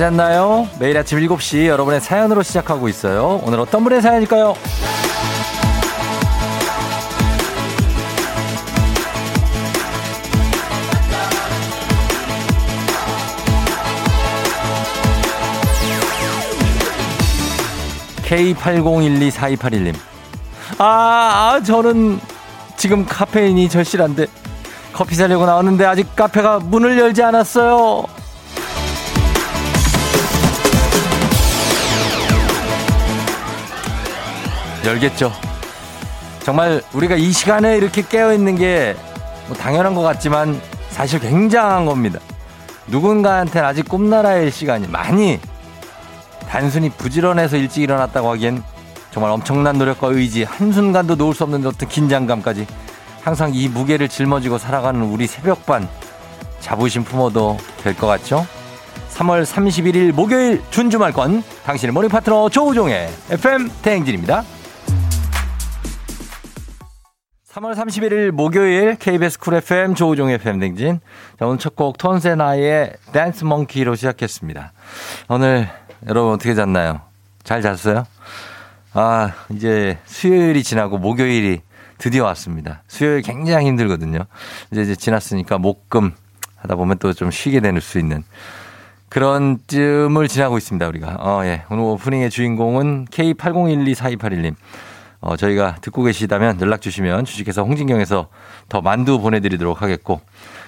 잘 잤나요? 매일 아침 7시 여러분의 사연으로 시작하고 있어요. 오늘 어떤 분의 사연일까요? K80124281님. 아, 아, 저는 지금 카페인이 절실한데 커피 사려고 나왔는데 아직 카페가 문을 열지 않았어요. 열겠죠. 정말 우리가 이 시간에 이렇게 깨어있는 게 뭐 당연한 것 같지만 사실 굉장한 겁니다. 누군가한테는 아직 꿈나라의 시간이 많이 단순히 부지런해서 일찍 일어났다고 하기엔 정말 엄청난 노력과 의지, 한순간도 놓을 수 없는 어떤 긴장감까지 항상 이 무게를 짊어지고 살아가는 우리 새벽반 자부심 품어도 될 것 같죠? 3월 31일 목요일 준주말권 당신의 모닝 파트너 조우종의 FM 대행진입니다. 3월 31일 목요일 KBS 쿨 FM 조우종 FM 댕진. 자, 오늘 첫 곡 톤세나의 댄스 몽키로 시작했습니다. 오늘 여러분 어떻게 잤나요? 잘 잤어요? 아, 이제 수요일이 지나고 목요일이 드디어 왔습니다. 수요일 굉장히 힘들거든요. 이제, 이제 지났으니까 목금 하다 보면 또 좀 쉬게 될 수 있는 그런 쯤을 지나고 있습니다, 우리가. 어, 예. 오늘 오프닝의 주인공은 K80124281님. 어, 저희가 듣고 계시다면 연락 주시면 주식회사 홍진경에서 더 만두 보내드리도록 하겠고.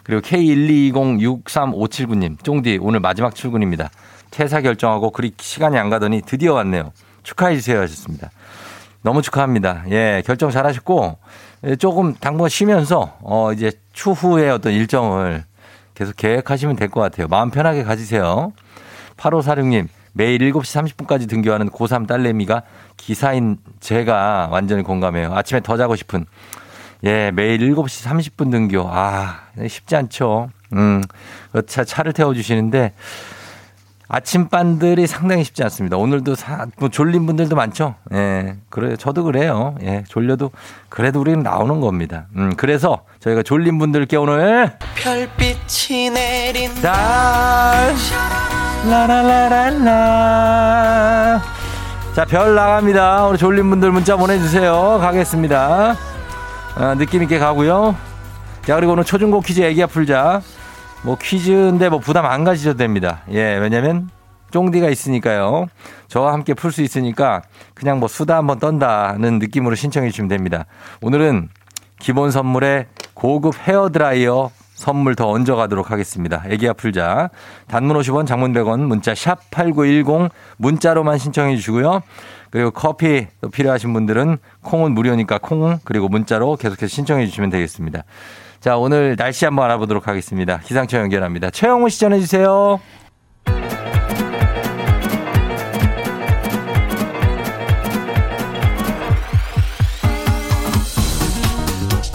그리고 K1206357님. 쫑디, 오늘 마지막 출근입니다. 퇴사 결정하고 그리 시간이 안 가더니 드디어 왔네요. 축하해 주세요 하셨습니다. 너무 축하합니다. 예, 결정 잘 하셨고, 예, 조금 당분 쉬면서, 어, 이제 추후에 어떤 일정을 계속 계획하시면 될 것 같아요. 마음 편하게 가지세요. 8546님, 매일 7시 30분까지 등교하는 고3 딸내미가 기사인 제가 완전히 공감해요. 아침에 더 자고 싶은. 예, 매일 7시 30분 등교. 아, 쉽지 않죠. 음, 차, 차를 태워주시는데, 아침반들이 상당히 쉽지 않습니다. 오늘도 사, 뭐 졸린 분들도 많죠. 예, 그래요. 저도 그래요. 예, 졸려도 그래도 우리는 나오는 겁니다. 음, 그래서 저희가 졸린 분들께 오늘 별빛이 내린다. 라라라라라. 자, 별 나갑니다. 우리 졸린 분들 문자 보내주세요. 가겠습니다. 아, 느낌있게 가고요. 자, 그리고 오늘 초중고 퀴즈 애기야 풀자. 뭐 퀴즈인데 뭐 부담 안 가지셔도 됩니다. 예, 왜냐면 쫑디가 있으니까요. 저와 함께 풀 수 있으니까 그냥 뭐 수다 한번 떤다는 느낌으로 신청해 주시면 됩니다. 오늘은 기본 선물에 고급 헤어 드라이어 선물 더 얹어가도록 하겠습니다. 애기야 풀자. 단문 50원, 장문 100원, 문자 샵 8910 문자로만 신청해 주시고요. 그리고 커피 필요하신 분들은 콩은 무료니까 콩 그리고 문자로 계속해서 신청해 주시면 되겠습니다. 자, 오늘 날씨 한번 알아보도록 하겠습니다. 기상청 연결합니다. 최영호 시 전해주세요.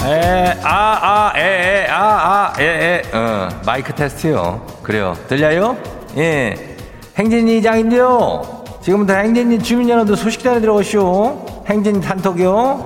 에, 아, 아, 에, 에, 아, 아, 에, 에, 어, 마이크 테스트요. 그래요. 들려요? 예. 행진이 장인데요. 지금부터 행진이 주민 여러분들 소식 전해 들어오시오. 행진 단톡이요.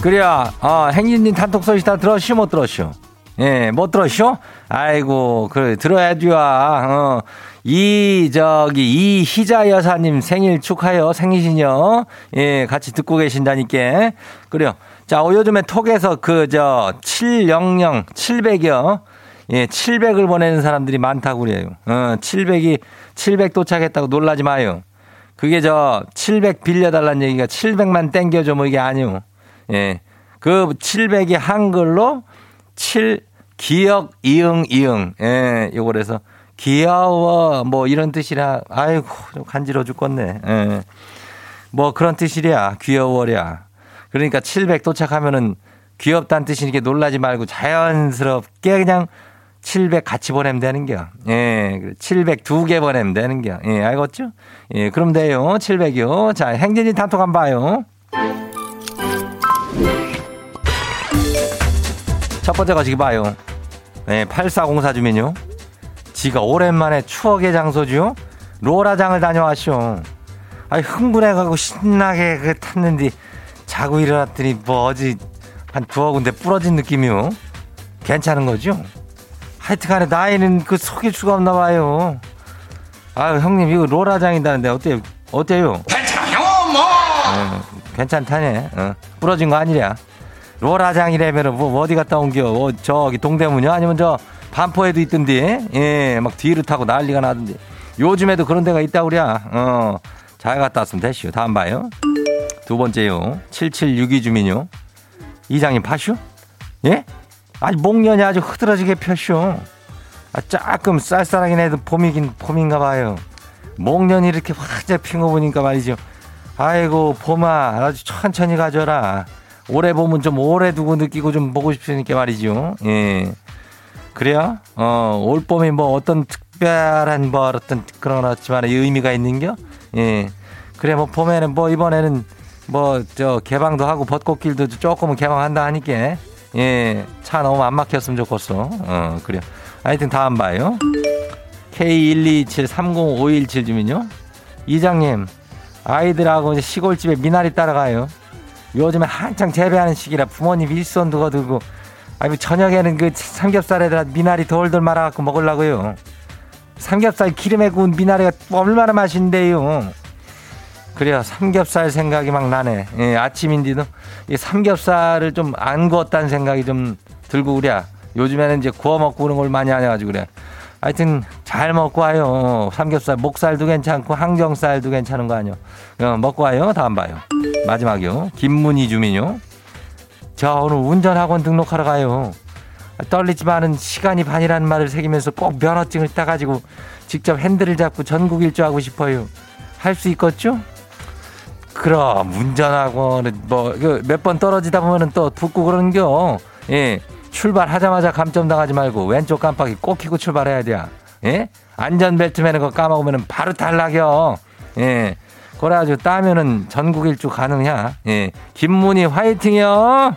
그래야, 어, 행진님 단톡 소식 다 들었슈, 못 들었슈? 예, 못 들었슈? 아이고, 그래, 들어야죠. 어, 이, 저기, 이희자 여사님 생일 축하요. 생일이요. 예, 같이 듣고 계신다니까. 그래요. 자, 어, 요즘에 톡에서 그, 저, 700, 700이요. 예, 700을 보내는 사람들이 많다고 그래요. 어, 700이, 700 도착했다고 놀라지 마요. 그게 저, 700 빌려달라는 얘기가 700만 땡겨줘 뭐 이게 아니요. 예. 그 700이 한글로 7 기억 이응 이응. 예. 요걸 해서 귀여워 뭐 이런 뜻이라 아이고 좀 간지러 죽겠네. 예. 뭐 그런 뜻이랴. 귀여워랴. 그러니까 700 도착하면은 귀엽다는 뜻이니까 놀라지 말고 자연스럽게 그냥 700 같이 보내면 되는 겨. 예. 700 두 개 보내면 되는 겨. 예. 알겠죠? 예. 그럼 돼요. 700이요. 자, 행진이 단톡 한번 봐요. 첫 번째 가시기 봐요. 네, 8404 주면요. 지가 오랜만에 추억의 장소죠. 로라장을 다녀왔쇼. 아이 흥분해가고 신나게 그 탔는데 자고 일어났더니 뭐 어디 한 두어 군데 부러진 느낌이요. 괜찮은 거죠? 하여튼간에 나이는 그 속일 수가 없나 봐요. 아유 형님 이거 로라장이다는데 어때요? 어때요? 괜찮아요 뭐 어, 괜찮다네. 어, 부러진 거 아니랴. 로라장이라면 뭐 어디 갔다 온겨? 어, 저기 동대문이요? 아니면 저 반포에도 있던데? 예, 막 뒤를 타고 난리가 나던데. 요즘에도 그런 데가 있다구랴. 어, 잘 갔다 왔으면 됐슈. 다음 봐요. 두 번째요. 7762 주민요. 이장님 파슈? 예? 아니 목련이 아주 흐드러지게 폈쇼. 아, 조금 쌀쌀하긴 해도 봄이긴 봄인가 봐요. 목련이 이렇게 활짝 핀거 보니까 말이죠. 아이고 봄아 아주 천천히 가져라. 올해 봄은 좀 오래 두고 느끼고 좀 보고 싶으니까 말이죠. 예. 그래요? 어, 올 봄이 뭐 어떤 특별한 뭐 어떤 그런 거지만 의미가 있는겨? 예. 그래 뭐 봄에는 뭐 이번에는 뭐 저 개방도 하고 벚꽃길도 조금은 개방한다 하니까 예. 차 너무 안 막혔으면 좋겠어. 어, 그래요. 하여튼 다음 봐요. K1273051 주민요. 이장님, 아이들하고 시골집에 미나리 따라가요. 요즘에 한창 재배하는 시기라 부모님 일손 두고 두고 아니 저녁에는 그 삼겹살에다 미나리 돌돌 말아갖고 먹으려고요. 삼겹살 기름에 구운 미나리가 얼마나 맛있는데요. 그래요. 삼겹살 생각이 막 나네. 예, 아침인데도 이 삼겹살을 좀 안 구웠다는 생각이 좀 들고 그래. 요즘에는 이제 구워 먹고 그런 걸 많이 하냐가지고 그래. 하여튼 잘 먹고 와요. 삼겹살, 목살도 괜찮고 항정살도 괜찮은 거 아니요. 어, 먹고 와요. 다음 봐요. 마지막이요. 김문희 주민요. 저 오늘 운전학원 등록하러 가요. 떨리지만은 시간이 반이라는 말을 새기면서 꼭 면허증을 따가지고 직접 핸들을 잡고 전국 일주하고 싶어요. 할 수 있겠죠? 그럼 운전학원은 뭐몇 번 떨어지다 보면은 또 붙고 그러는겨. 예. 출발하자마자 감점 당하지 말고 왼쪽 깜빡이 꼭 켜고 출발해야 돼. 예? 안전벨트 매는 거 까먹으면 바로 탈락이요. 예. 그래가지고 따면은 전국 일주 가능해. 예. 김문희 화이팅이요.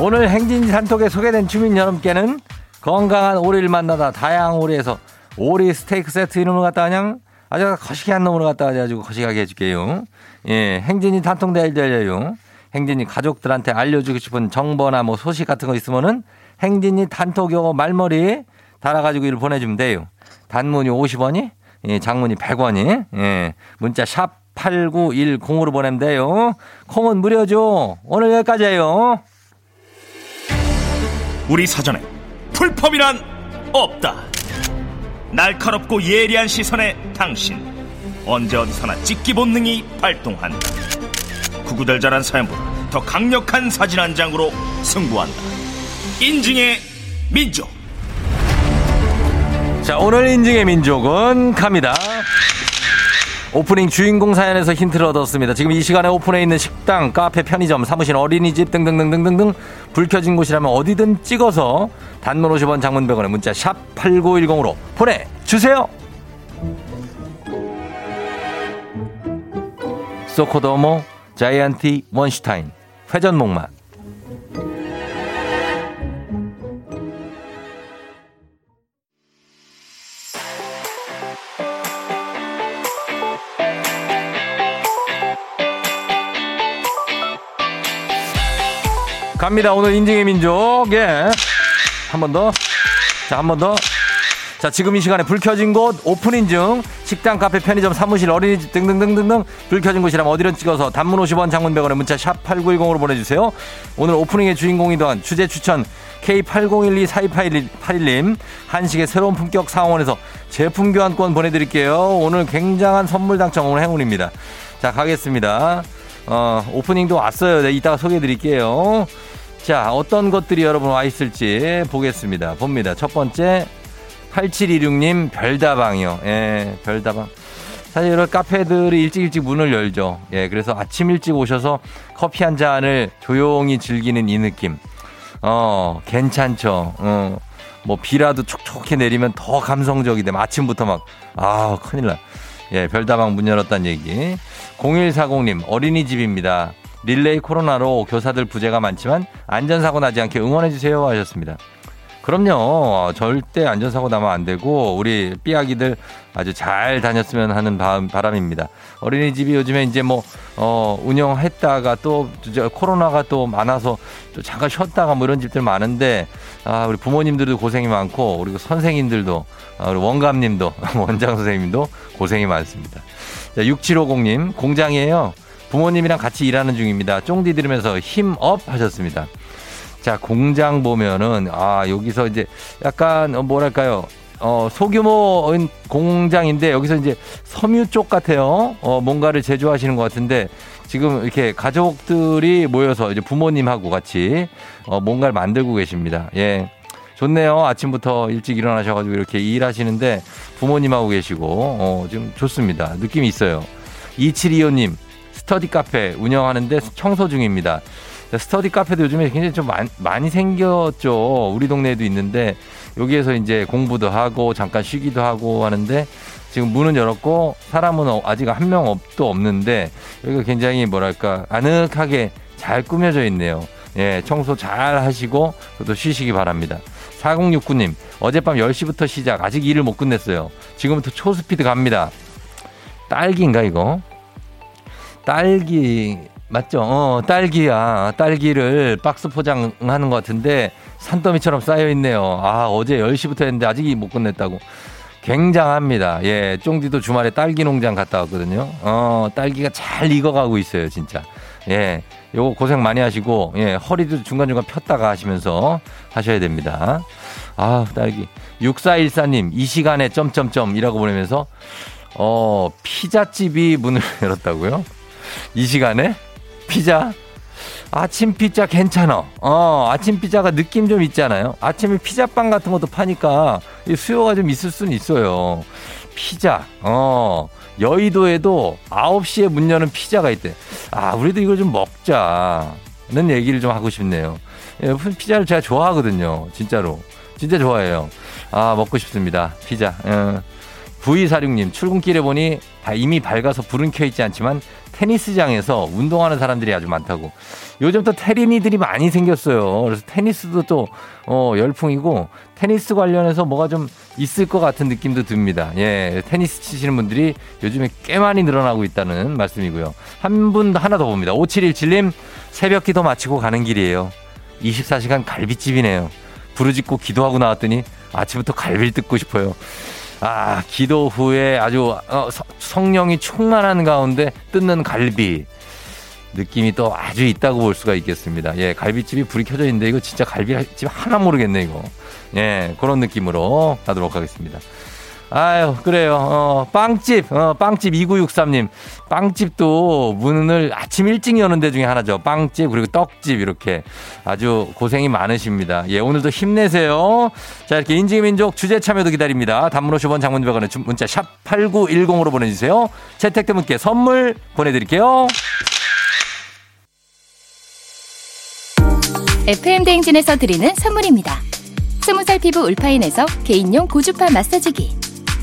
오늘 행진 산톡에 소개된 주민 여러분께는 건강한 오리를 만나다 다양한 오리에서 오리 스테이크 세트 이름을 갖다 그냥 아주 거시기한 놈으로 갖다 가지고 거시기하게 해줄게요. 예, 행진이 단통대일 열려요. 행진이 가족들한테 알려주고 싶은 정보나 뭐 소식 같은 거 있으면은 행진이 단톡 요거 말머리 달아가지고 이를 보내주면 돼요. 단문이 50원이, 예, 장문이 100원이, 예, 문자 샵 8910으로 보내면 돼요. 콩은 무료죠. 오늘 여기까지예요. 우리 사전에 풀펌이란 없다 날카롭고 예리한 시선에 당신 언제 어디서나 찍기 본능이 발동한다 구구절절한 사연보다 더 강력한 사진 한 장으로 승부한다 인증의 민족 자, 오늘 인증의 민족은 갑니다. 오프닝 주인공 사연에서 힌트를 얻었습니다. 지금 이 시간에 오픈해 있는 식당, 카페, 편의점, 사무실, 어린이집 등등등등등등 불 켜진 곳이라면 어디든 찍어서 단문 50원 장문 100원에 문자 샵 8910으로 보내주세요. 소코도모 자이언티 원슈타인 회전목마 갑니다. 오늘 인증의 민족. 예. 한 번 더. 자, 한 번 더. 자, 지금 이 시간에 불 켜진 곳 오픈 인증, 식당, 카페, 편의점, 사무실, 어린이집 등등등등등 불 켜진 곳이라면 어디든 찍어서 단문 50원, 장문 100원에 문자 샵 8910으로 보내주세요. 오늘 오프닝의 주인공이던 주제 추천 K80124281님 한식의 새로운 품격 상원에서 제품 교환권 보내드릴게요. 오늘 굉장한 선물 당첨 오늘 행운입니다. 자, 가겠습니다. 어, 오프닝도 왔어요. 네, 이따가 소개해 드릴게요. 자, 어떤 것들이 여러분 와 있을지 보겠습니다. 봅니다. 첫 번째, 8726님, 별다방이요. 예, 별다방. 사실 이런 카페들이 일찍 일찍 문을 열죠. 예, 그래서 아침 일찍 오셔서 커피 한 잔을 조용히 즐기는 이 느낌. 어, 괜찮죠. 어, 뭐 비라도 촉촉히 내리면 더 감성적이 되면 아침부터 막, 아, 큰일 나. 예, 별다방 문 열었다는 얘기. 0140님, 어린이집입니다. 릴레이 코로나로 교사들 부재가 많지만 안전사고 나지 않게 응원해주세요 하셨습니다. 그럼요. 절대 안전사고 나면 안 되고 우리 삐아기들 아주 잘 다녔으면 하는 바람 입니다. 어린이집이 요즘에 이제 뭐 어, 운영했다가 또 코로나가 또 많아서 또 잠깐 쉬었다가 뭐 이런 집들 많은데 아, 우리 부모님들도 고생이 많고 그리고 선생님들도 아, 우리 원감님도 원장 선생님도 고생이 많습니다. 자, 6750님 공장이에요. 부모님이랑 같이 일하는 중입니다. 쫑디 들으면서 힘업 하셨습니다. 자, 공장 보면은, 아, 여기서 이제 약간, 어, 뭐랄까요. 어, 소규모 공장인데 여기서 이제 섬유 쪽 같아요. 어, 뭔가를 제조하시는 것 같은데 지금 이렇게 가족들이 모여서 이제 부모님하고 같이 어, 뭔가를 만들고 계십니다. 예. 좋네요. 아침부터 일찍 일어나셔가지고 이렇게 일하시는데 부모님하고 계시고, 어, 좀 좋습니다. 느낌이 있어요. 2725님, 스터디 카페 운영하는데 청소 중입니다. 스터디 카페도 요즘에 굉장히 좀 많이 생겼죠. 우리 동네에도 있는데 여기에서 이제 공부도 하고 잠깐 쉬기도 하고 하는데 지금 문은 열었고 사람은 아직 한 명 없도 없는데 여기가 굉장히 뭐랄까 아늑하게 잘 꾸며져 있네요. 예, 청소 잘 하시고 또 쉬시기 바랍니다. 4069님, 어젯밤 10시부터 시작. 아직 일을 못 끝냈어요. 지금부터 초스피드 갑니다. 딸기인가, 이거? 딸기, 맞죠? 어, 딸기야. 딸기를 박스 포장하는 것 같은데 산더미처럼 쌓여 있네요. 아, 어제 10시부터 했는데 아직 못 끝냈다고. 굉장합니다. 예, 쫑디도 주말에 딸기 농장 갔다 왔거든요. 어, 딸기가 잘 익어가고 있어요, 진짜. 예, 요거 고생 많이 하시고, 예, 허리도 중간중간 폈다가 하시면서 하셔야 됩니다. 아, 딸기. 6414님, 이 시간에 점점점이라고 보내면서, 어, 피자집이 문을 열었다고요? 이 시간에? 피자? 아침 피자 괜찮아. 어, 아침 피자가 느낌 좀 있잖아요. 아침에 피자빵 같은 것도 파니까 수요가 좀 있을 수는 있어요. 피자, 어, 여의도에도 9시에 문 여는 피자가 있대. 아, 우리도 이걸 좀 먹자는 얘기를 좀 하고 싶네요. 예, 피자를 제가 좋아하거든요. 진짜로. 진짜 좋아해요. 아, 먹고 싶습니다. 피자. 어. V46님, 출근길에 보니 이미 밝아서 불은 켜있지 않지만 테니스장에서 운동하는 사람들이 아주 많다고. 요즘 또 테린이들이 많이 생겼어요. 그래서 테니스도 또, 어, 열풍이고, 테니스 관련해서 뭐가 좀 있을 것 같은 느낌도 듭니다. 예, 테니스 치시는 분들이 요즘에 꽤 많이 늘어나고 있다는 말씀이고요. 한 분 하나 더 봅니다. 5717님, 새벽 기도 마치고 가는 길이에요. 24시간 갈비집이네요. 부르짖고 기도하고 나왔더니 아침부터 갈비를 뜯고 싶어요. 아, 기도 후에 아주 어, 성령이 충만한 가운데 뜯는 갈비. 느낌이 또 아주 있다고 볼 수가 있겠습니다. 예, 갈비집이 불이 켜져 있는데 이거 진짜 갈비집 하나 모르겠네, 이거. 예, 그런 느낌으로 가도록 하겠습니다. 아유, 그래요. 어, 빵집, 어, 빵집 2963님. 빵집도 문을 아침 일찍 여는 데 중에 하나죠. 빵집, 그리고 떡집, 이렇게 아주 고생이 많으십니다. 예, 오늘도 힘내세요. 자, 이렇게 인지민족 주제 참여도 기다립니다. 단문 50원 장문백원의 문자 샵 8910으로 보내주세요. 채택된 분께 선물 보내드릴게요. FM대행진에서 드리는 선물입니다. 스무살 피부 울파인에서 개인용 고주파 마사지기.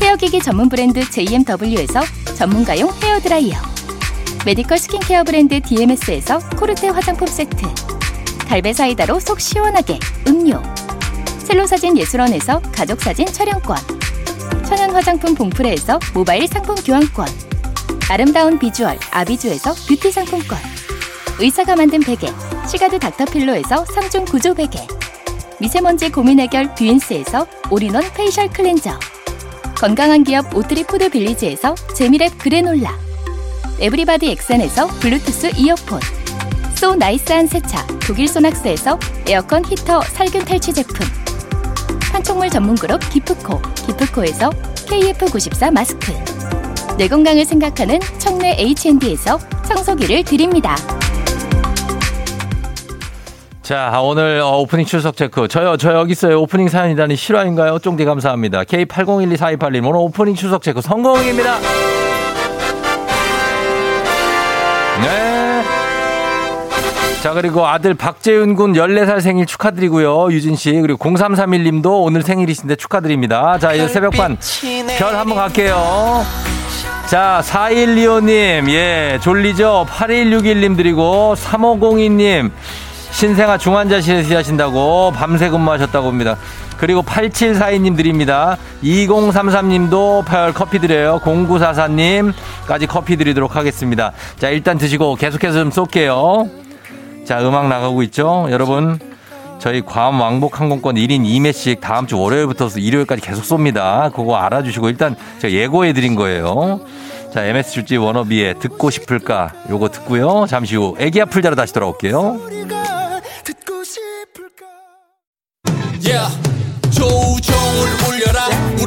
헤어기기 전문 브랜드 JMW에서 전문가용 헤어드라이어 medical skincare 브랜드 DMS에서 코르테 화장품 세트 갈베 사이다로 속 시원하게 음료 셀로사진 예술원에서 가족사진 촬영권 천연 화장품 봉프레에서 모바일 상품 교환권 아름다운 비주얼 아비주에서 뷰티 상품권 의사가 만든 베개 시가드 닥터필로에서 3중 구조 베개 미세먼지 고민 해결 뷰인스에서 all-in-one facial cleanser 건강한 기업 오트리 푸드 빌리지에서 재미랩 그래놀라. 에브리바디 엑센에서 블루투스 이어폰. so nice한 세차 독일 소낙스에서 에어컨 히터 살균 탈취 제품. 판촉물 전문 그룹 기프코 기프코에서 KF94 마스크. 내 건강을 생각하는 청내 H&D에서 청소기를 드립니다. 자, 오늘 어, 오프닝 출석 체크. 저요, 저 여기 있어요. 오프닝 사연이다니 실화인가요? 쫑디 감사합니다. K80124281님, 오늘 오프닝 출석 체크 성공입니다. 네. 자, 그리고 아들 박재윤 군 14살 생일 축하드리고요. 유진 씨. 그리고 0331 님도 오늘 생일이신데 축하드립니다. 자, 이제 새벽반 별 한번 갈게요. 자, 4125님, 예, 졸리죠? 8161님 드리고, 3502님, 신생아 중환자실에서 일하신다고 밤새 근무하셨다고 합니다. 그리고 8742님 드립니다. 2033님도 별 커피 드려요. 0944님까지 커피 드리도록 하겠습니다. 자, 일단 드시고 계속해서 좀 쏠게요. 자, 음악 나가고 있죠? 여러분, 저희 괌 왕복 항공권 1인 2매씩 다음 주 월요일부터 일요일까지 계속 쏩니다. 그거 알아주시고 일단 제가 예고해 드린 거예요. 자, MS 줄지 워너비의 듣고 싶을까? 요거 듣고요. 잠시 후 애기 아플 자로 다시 돌아올게요.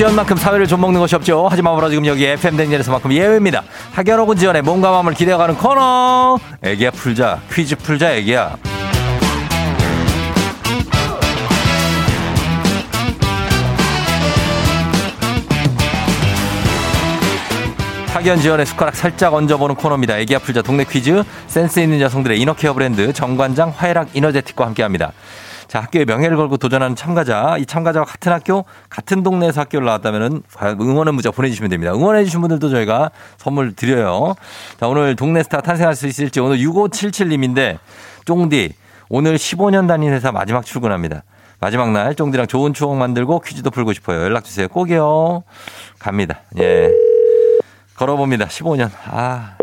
지연만큼 사회를 좀 먹는 것이 없죠. 하지만 바로 지금 여기 FM 댕진에서만큼 예외입니다. 학연 혹은 지연의 몸과 마음을 기대어가는 코너. 애기야 풀자 퀴즈 풀자 애기야. 학연 지연의 숟가락 살짝 얹어보는 코너입니다. 애기 아플자 동네 퀴즈 센스 있는 여성들의 이너케어 브랜드 정관장 화해락 이너제틱과 함께합니다. 자 학교의 명예를 걸고 도전하는 참가자 이 참가자와 같은 학교 같은 동네에서 학교를 나왔다면은 과연 응원의 문자 보내주시면 됩니다. 응원해주신 분들도 저희가 선물 드려요. 자 오늘 동네 스타 탄생할 수 있을지 오늘 6577님인데 쫑디 오늘 15년 다닌 회사 마지막 출근합니다. 마지막 날 쫑디랑 좋은 추억 만들고 퀴즈도 풀고 싶어요. 연락 주세요. 꼭이요. 갑니다. 예. 걸어봅니다. 15년. 아,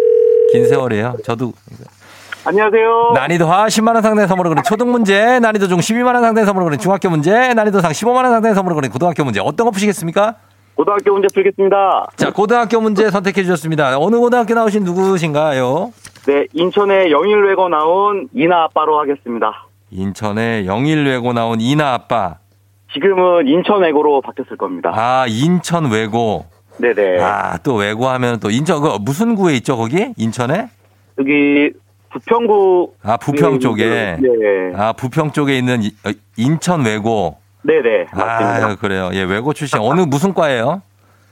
긴 세월이에요. 저도 안녕하세요. 난이도 하 10만 원 상당의 선물을 거는 초등 문제, 난이도 중 12만 원 상당의 선물을 거는 중학교 문제, 난이도 상 15만 원 상당의 선물을 거는 고등학교 문제. 어떤 거 푸시겠습니까? 고등학교 문제 풀겠습니다. 자, 고등학교 문제 선택해 주셨습니다. 어느 고등학교 나오신 누구신가요? 네, 인천의 영일외고 나온 이나 아빠로 하겠습니다. 인천에 영일 외고 나온 이나 아빠. 지금은 인천외고로 바뀌었을 겁니다. 아, 인천 외고. 네네. 아, 또 외고 하면 또 인천, 그 무슨 구에 있죠, 거기? 인천에? 여기 부평구. 아, 부평 쪽에. 네. 아, 부평 쪽에 있는 이- 어, 인천 외고. 네네. 맞습니다. 아, 그래요. 예, 외고 출신. 어느 무슨 과예요?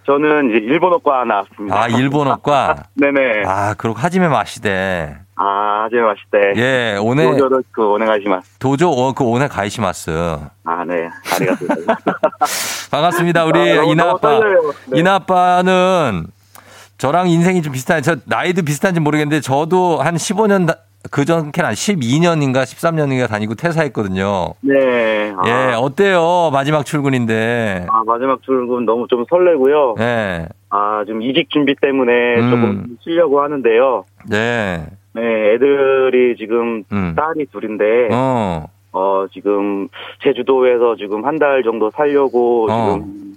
저는 이제 일본어과 나왔습니다. 아, 일본어과. 네네. 아, 아, 그리고 하지메 마시대. 아재 맛있대. 예, 오늘 요저로 그 오네가시마스. 도조 어, 그 오늘 가이시마스. 아, 네. 아리가또. 반갑습니다. 우리 아, 너무- 이나 너무 아빠. 떨려요. 네. 이나 아빠는 저랑 인생이 좀 비슷한, 저 나이도 비슷한지 모르겠는데 저도 한 15년 그 전 캔 한 12년인가 13년인가 다니고 퇴사했거든요. 네. 아, 예, 어때요? 마지막 출근인데. 아, 마지막 출근 너무 좀 설레고요. 예, 아, 지금 이직 준비 때문에 음. 조금 쉬려고 하는데요. 네. 네, 애들이 지금 음. 딸이 둘인데, 어, 어, 지금 제주도에서 지금 한 달 정도 살려고 어. 지금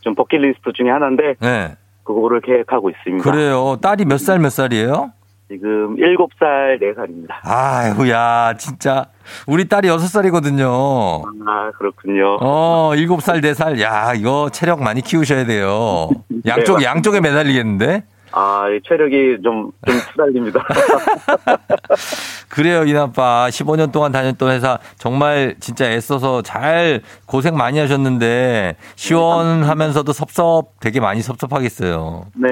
좀 버킷리스트 중에 하나인데, 네. 그거를 계획하고 있습니다. 그래요. 딸이 몇 살 몇 살이에요? 지금 7살, 4살입니다. 아이고, 야, 진짜. 우리 딸이 6살이거든요. 아, 그렇군요. 어, 7살, 4살. 야, 이거 체력 많이 키우셔야 돼요. 양쪽, 네, 양쪽에 매달리겠는데? 아, 이 체력이 좀, 좀 투달립니다. 그래요, 이나빠. 15년 동안 다녔던 회사 정말 진짜 애써서 잘 고생 많이 하셨는데 시원하면서도 섭섭 되게 많이 섭섭하겠어요. 네.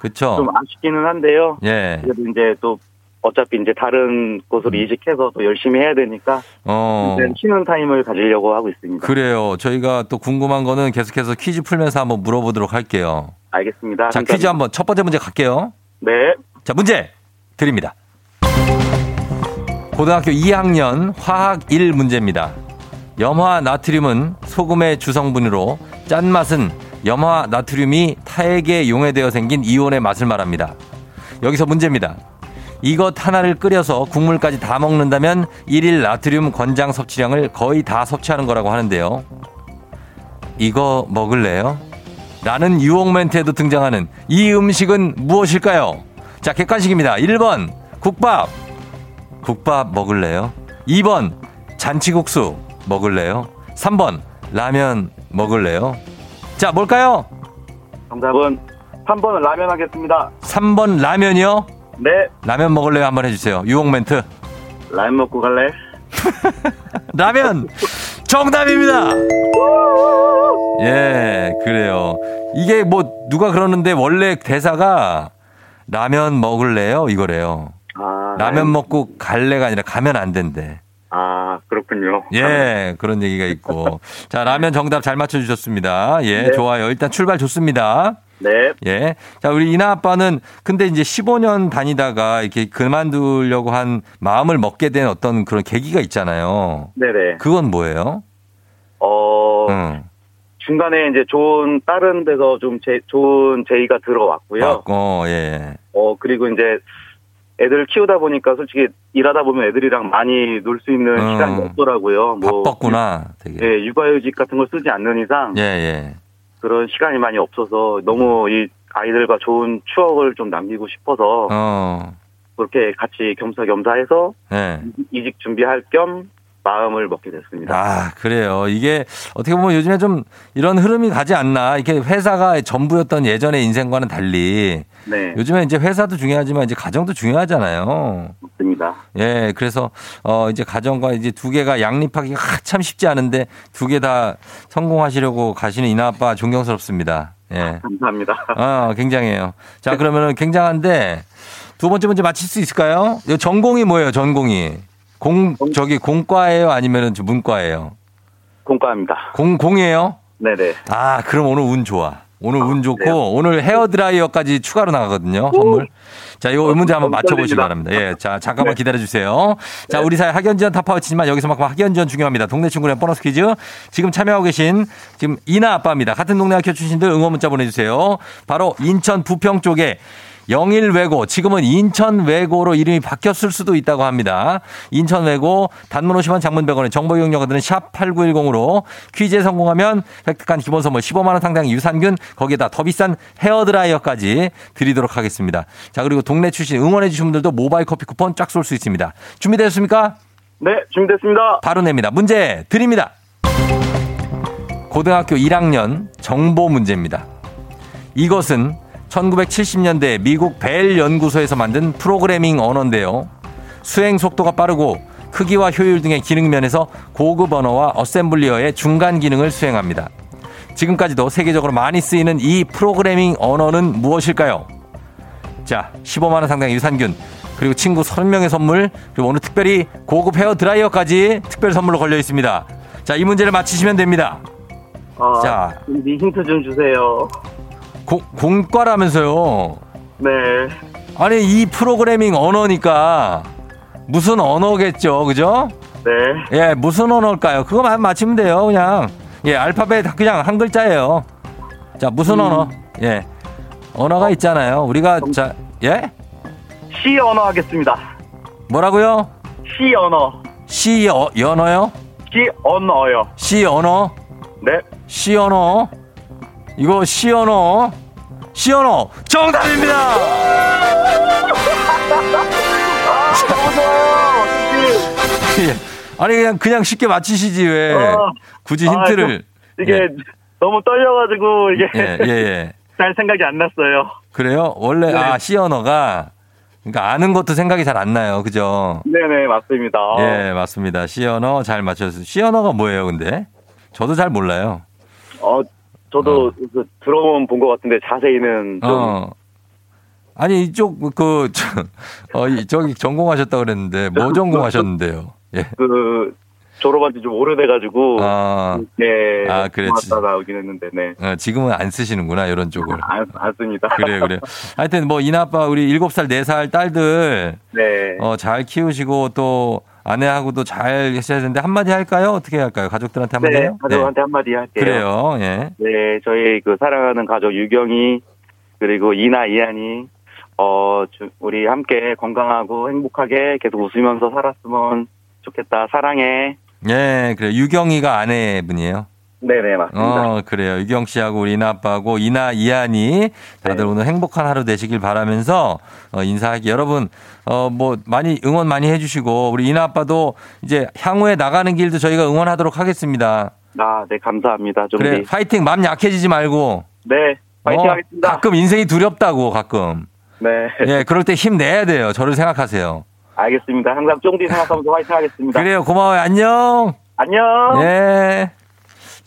그쵸? 좀 아쉽기는 한데요. 예. 그래도 이제 또 어차피 이제 다른 곳으로 이직해서 또 열심히 해야 되니까 음. 어. 쉬는 타임을 가지려고 하고 있습니다. 그래요. 저희가 또 궁금한 거는 계속해서 퀴즈 풀면서 한번 물어보도록 할게요. 알겠습니다. 자, 그러니까- 퀴즈 한번 첫 번째 문제 갈게요. 네. 자, 문제 드립니다. 고등학교 2학년 화학 1 문제입니다. 염화 나트륨은 소금의 주성분으로 짠맛은 염화 나트륨이 타액에 용해되어 생긴 이온의 맛을 말합니다. 여기서 문제입니다. 이것 하나를 끓여서 국물까지 다 먹는다면 1일 나트륨 권장 섭취량을 거의 다 섭취하는 거라고 하는데요. 이거 먹을래요? 라는 유혹 멘트에도 등장하는 이 음식은 무엇일까요? 자, 객관식입니다. 1번, 국밥. 국밥 먹을래요? 2번, 잔치국수 먹을래요? 3번, 라면 먹을래요? 자, 뭘까요? 정답은 3번 라면 하겠습니다. 3번 라면이요? 네. 라면 먹을래요? 한번 해주세요. 유혹 멘트. 라면 먹고 갈래? 라면! 정답입니다! 예, 그래요. 이게 뭐, 누가 그러는데 원래 대사가 라면 먹을래요? 이거래요. 아, 라면 먹고 갈래가 아니라 가면 안 된대. 아, 그렇군요. 예, 그런 얘기가 있고. 자, 라면 정답 잘 맞춰주셨습니다. 예, 네. 좋아요. 일단 출발 좋습니다. 네. 예. 자, 우리 이나 아빠는 근데 이제 15년 다니다가 이렇게 그만두려고 한 마음을 먹게 된 어떤 그런 계기가 있잖아요. 네네. 그건 뭐예요? 어, 응. 중간에 이제 좋은, 다른 데서 좀 제, 좋은 제의가 들어왔고요. 아, 어, 예. 어, 그리고 이제 애들 키우다 보니까 솔직히 일하다 보면 애들이랑 많이 놀 수 있는 음. 시간이 없더라고요. 바빴구나, 되게. 예, 육아휴직 같은 걸 쓰지 않는 이상 예, 예. 그런 시간이 많이 없어서 너무 이 아이들과 좋은 추억을 좀 남기고 싶어서 어, 그렇게 같이 겸사겸사해서 예. 이직 준비할 겸 마음을 먹게 됐습니다. 아, 그래요. 이게 어떻게 보면 요즘에 좀 이런 흐름이 가지 않나. 이렇게 회사가 전부였던 예전의 인생과는 달리 네, 요즘에 이제 회사도 중요하지만 이제 가정도 중요하잖아요. 맞습니다. 예, 그래서 어 이제 가정과 이제 두 개가 양립하기가 참 쉽지 않은데 두 개 다 성공하시려고 가시는 이나 아빠 존경스럽습니다. 예. 감사합니다. 아, 굉장해요. 자, 그러면은 굉장한데 두 번째 문제 맞힐 수 있을까요? 이 전공이 뭐예요? 전공이 공 저기 공과예요? 아니면은 저 문과예요? 공과입니다. 공 공이에요? 네네. 아, 그럼 오늘 운 좋아. 오늘 운 좋고 그래요? 오늘 헤어 드라이어까지 추가로 나가거든요. 선물. 자, 이거 문제 한번 맞춰 보시기 떨립니다. 바랍니다. 예, 자, 잠깐만 네. 기다려 주세요. 자, 네. 우리 사회 학연지원 타파워치지만 여기서만큼 학연지원 중요합니다. 동네 친구의 보너스 퀴즈. 지금 참여하고 계신 지금 이나 아빠입니다. 같은 동네 학교 출신들 응원 문자 보내 주세요. 바로 인천 부평 쪽에 영일 외고 지금은 인천 외고로 이름이 바뀌었을 수도 있다고 합니다. 인천 외고 단문 50원 장문 100원의 정보 이용료가들은 샵 8910으로 퀴즈에 성공하면 획득한 기본 선물 15만 원 상당의 유산균 거기에다 더 비싼 헤어 드라이어까지 드리도록 하겠습니다. 자, 그리고 동네 출신 응원해 주신 분들도 모바일 커피 쿠폰 쫙 쏠 수 있습니다. 준비되셨습니까? 네, 준비됐습니다. 바로 냅니다. 문제 드립니다. 고등학교 1학년 정보 문제입니다. 이것은 1970년대 미국 벨 연구소에서 만든 프로그래밍 언어인데요. 수행 속도가 빠르고 크기와 효율 등의 기능 면에서 고급 언어와 어셈블리어의 중간 기능을 수행합니다. 지금까지도 세계적으로 많이 쓰이는 이 프로그래밍 언어는 무엇일까요? 자, 15만 원 상당의 유산균 그리고 친구 30명의 선물 그리고 오늘 특별히 고급 헤어 드라이어까지 특별 선물로 걸려 있습니다. 자, 이 문제를 맞히시면 됩니다. 어, 자. 이 힌트 좀 주세요. 공, 공과라면서요. 네. 아니, 이 프로그래밍 언어니까 무슨 언어겠죠. 그죠? 네. 예, 무슨 언어일까요? 그거만 맞히면 돼요. 그냥. 예, 알파벳 그냥 한 글자예요. 자, 무슨 언어? 예. 언어가 있잖아요. 우리가 자, 예? 시 언어 하겠습니다. 뭐라고요? 시 언어. 시 어, 연어요? 시 언어요. 시 언어? 네. 시 언어? 이거 시 언어? 시 언어 정답입니다. 예. 아니 그냥 그냥 쉽게 맞히시지 왜 어. 굳이 아, 힌트를 좀 이게 너무 떨려가지고 이게 예, 예, 예. 잘 생각이 안 났어요. 그래요? 원래, 네. 아, 시 언어가, 그러니까 아는 것도 생각이 잘 안 나요. 그죠? 네네, 맞습니다. 예, 맞습니다. 시 언어 잘 맞췄어요. 시 언어가 뭐예요, 근데? 저도 잘 몰라요. 어, 저도 그 들어본 본 것 같은데 자세히는 좀 어. 아니, 이쪽, 그, 저, 어, 이, 저기 전공하셨다 그랬는데, 뭐 전공하셨는데요? 예. 그 졸업한 지 좀 오래돼가지고 아, 네 아. 왔다 나오긴 했는데 네. 어, 지금은 안 쓰시는구나, 이런 쪽을. 안, 안 씁니다. 그래요, 그래요. 하여튼 뭐, 이나빠, 우리 7살, 4살 딸들, 네. 어, 잘 키우시고 또 아내하고도 잘 하셔야 되는데 한마디 할까요? 어떻게 할까요? 가족들한테 한마디 네, 해요? 가족한테 한마디 할게요. 그래요, 예. 네, 저희 그 사랑하는 가족 유경이 그리고 이나 이한이 어 주- 우리 함께 건강하고 행복하게 계속 웃으면서 살았으면 좋겠다. 사랑해. 예, 그래요. 유경이가 아내분이에요. 네네 맞습니다. 어, 그래요. 유경 씨하고 우리 이나 아빠하고 이나 이한이 다들 네. 오늘 행복한 하루 되시길 바라면서 어, 인사하기 여러분 어, 뭐 많이 응원 많이 해주시고 우리 이나 아빠도 이제 향후에 나가는 길도 저희가 응원하도록 하겠습니다. 아, 네 감사합니다. 좀 그래, 파이팅. 마음 약해지지 말고. 네, 파이팅 어, 하겠습니다. 가끔 인생이 두렵다고 가끔. 네, 예, 그럴 때 힘 내야 돼요. 저를 생각하세요. 알겠습니다. 항상 쫑디 생각하면서 파이팅 하겠습니다. 그래요. 고마워요. 안녕. 안녕. 예.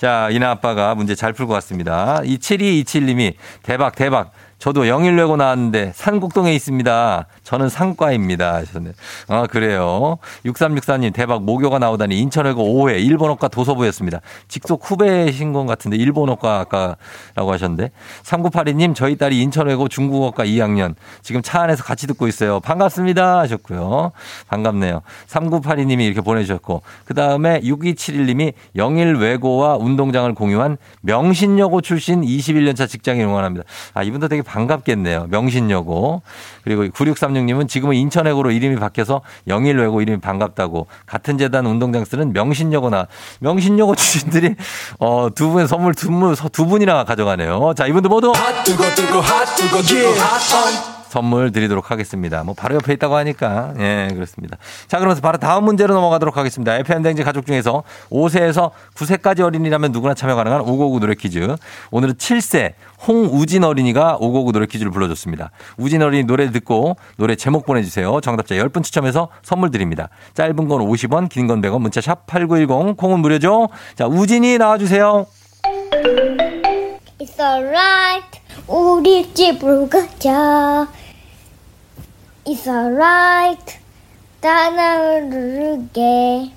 자, 이나 아빠가 문제 잘 풀고 왔습니다. 27227님이 대박, 대박. 저도 영일외고 나왔는데 산곡동에 있습니다. 저는 상과입니다. 하셨네. 아, 그래요. 6364님 대박 모교가 나오다니 인천외고 5회 일본어과 도서부였습니다. 직속 후배신 것 같은데 일본어과 아까라고 하셨는데 3982님 저희 딸이 인천외고 중국어과 2학년 지금 차 안에서 같이 듣고 있어요. 반갑습니다 하셨고요. 반갑네요. 3982님이 이렇게 보내주셨고 그 다음에 6271님이 영일외고와 운동장을 공유한 명신여고 출신 21년차 직장인 응원합니다. 아 이분도 되게 반갑겠네요. 명신여고. 그리고 9636님은 지금은 인천외고로 이름이 바뀌어서 영일외고 이름이 반갑다고 같은 재단 운동장 쓰는 명신여고나 명신여고 출신들이 어, 두 분의 선물 두, 분- 두 분이나 가져가네요. 자 이분들 모두 뜨거 뜨거 핫 뜨거 뜨거 핫 선물 드리도록 하겠습니다. 뭐 바로 옆에 있다고 하니까 예 그렇습니다. 자 그러면서 바로 다음 문제로 넘어가도록 하겠습니다. FM 댕지 가족 중에서 5세에서 9세까지 어린이라면 누구나 참여 가능한 559 노래 퀴즈. 오늘은 7세 홍우진 어린이가 559 노래 퀴즈를 불러줬습니다. 우진 어린이 노래 듣고 노래 제목 보내주세요. 정답자 10분 추첨해서 선물 드립니다. 짧은 건 50원, 긴 건 100원, 문자 샵 8910, 콩은 무료죠. 자 우진이 나와주세요. It's alright. 우리 집으로 가자. It's alright. 따나를 누르게.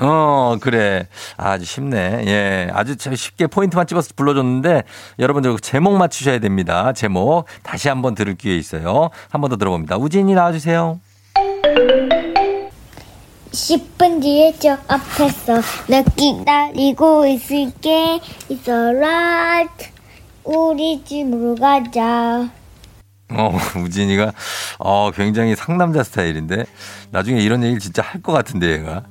어, 그래. 아주 쉽네. 예. 아주 참 쉽게 포인트만 집어서 불러줬는데 여러분들 제목 맞추셔야 됩니다. 제목. 다시 한번 들을 기회 있어요. 한 번 더 들어봅니다. 우진이 나와주세요. 10분 뒤에 저 앞에서 나 기다리고 있을게. It's alright. 우리 집으로 가자. 어, 우진이가, 어, 굉장히 상남자 스타일인데 나중에 이런 얘기를 진짜 할 것 같은데 얘가.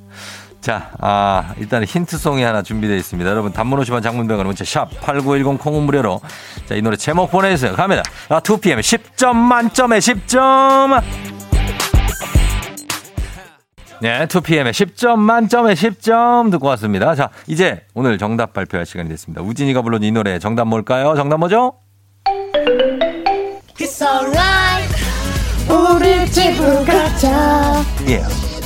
자, 아, 일단 힌트송이 하나 준비되어 있습니다. 여러분, 단문 50원 장문병원 문자 샵8910 콩은 무료로. 자, 이 노래 제목 보내주세요. 갑니다. 아, 2PM 10점 만점에 10점. 네, 2PM의 10점 만점에 10점 듣고 왔습니다. 자, 이제 오늘 정답 발표할 시간이 됐습니다. 우진이가 불러준 이 노래 정답 뭘까요? 정답 뭐죠? It's alright. 우리 집으로 가자. 예.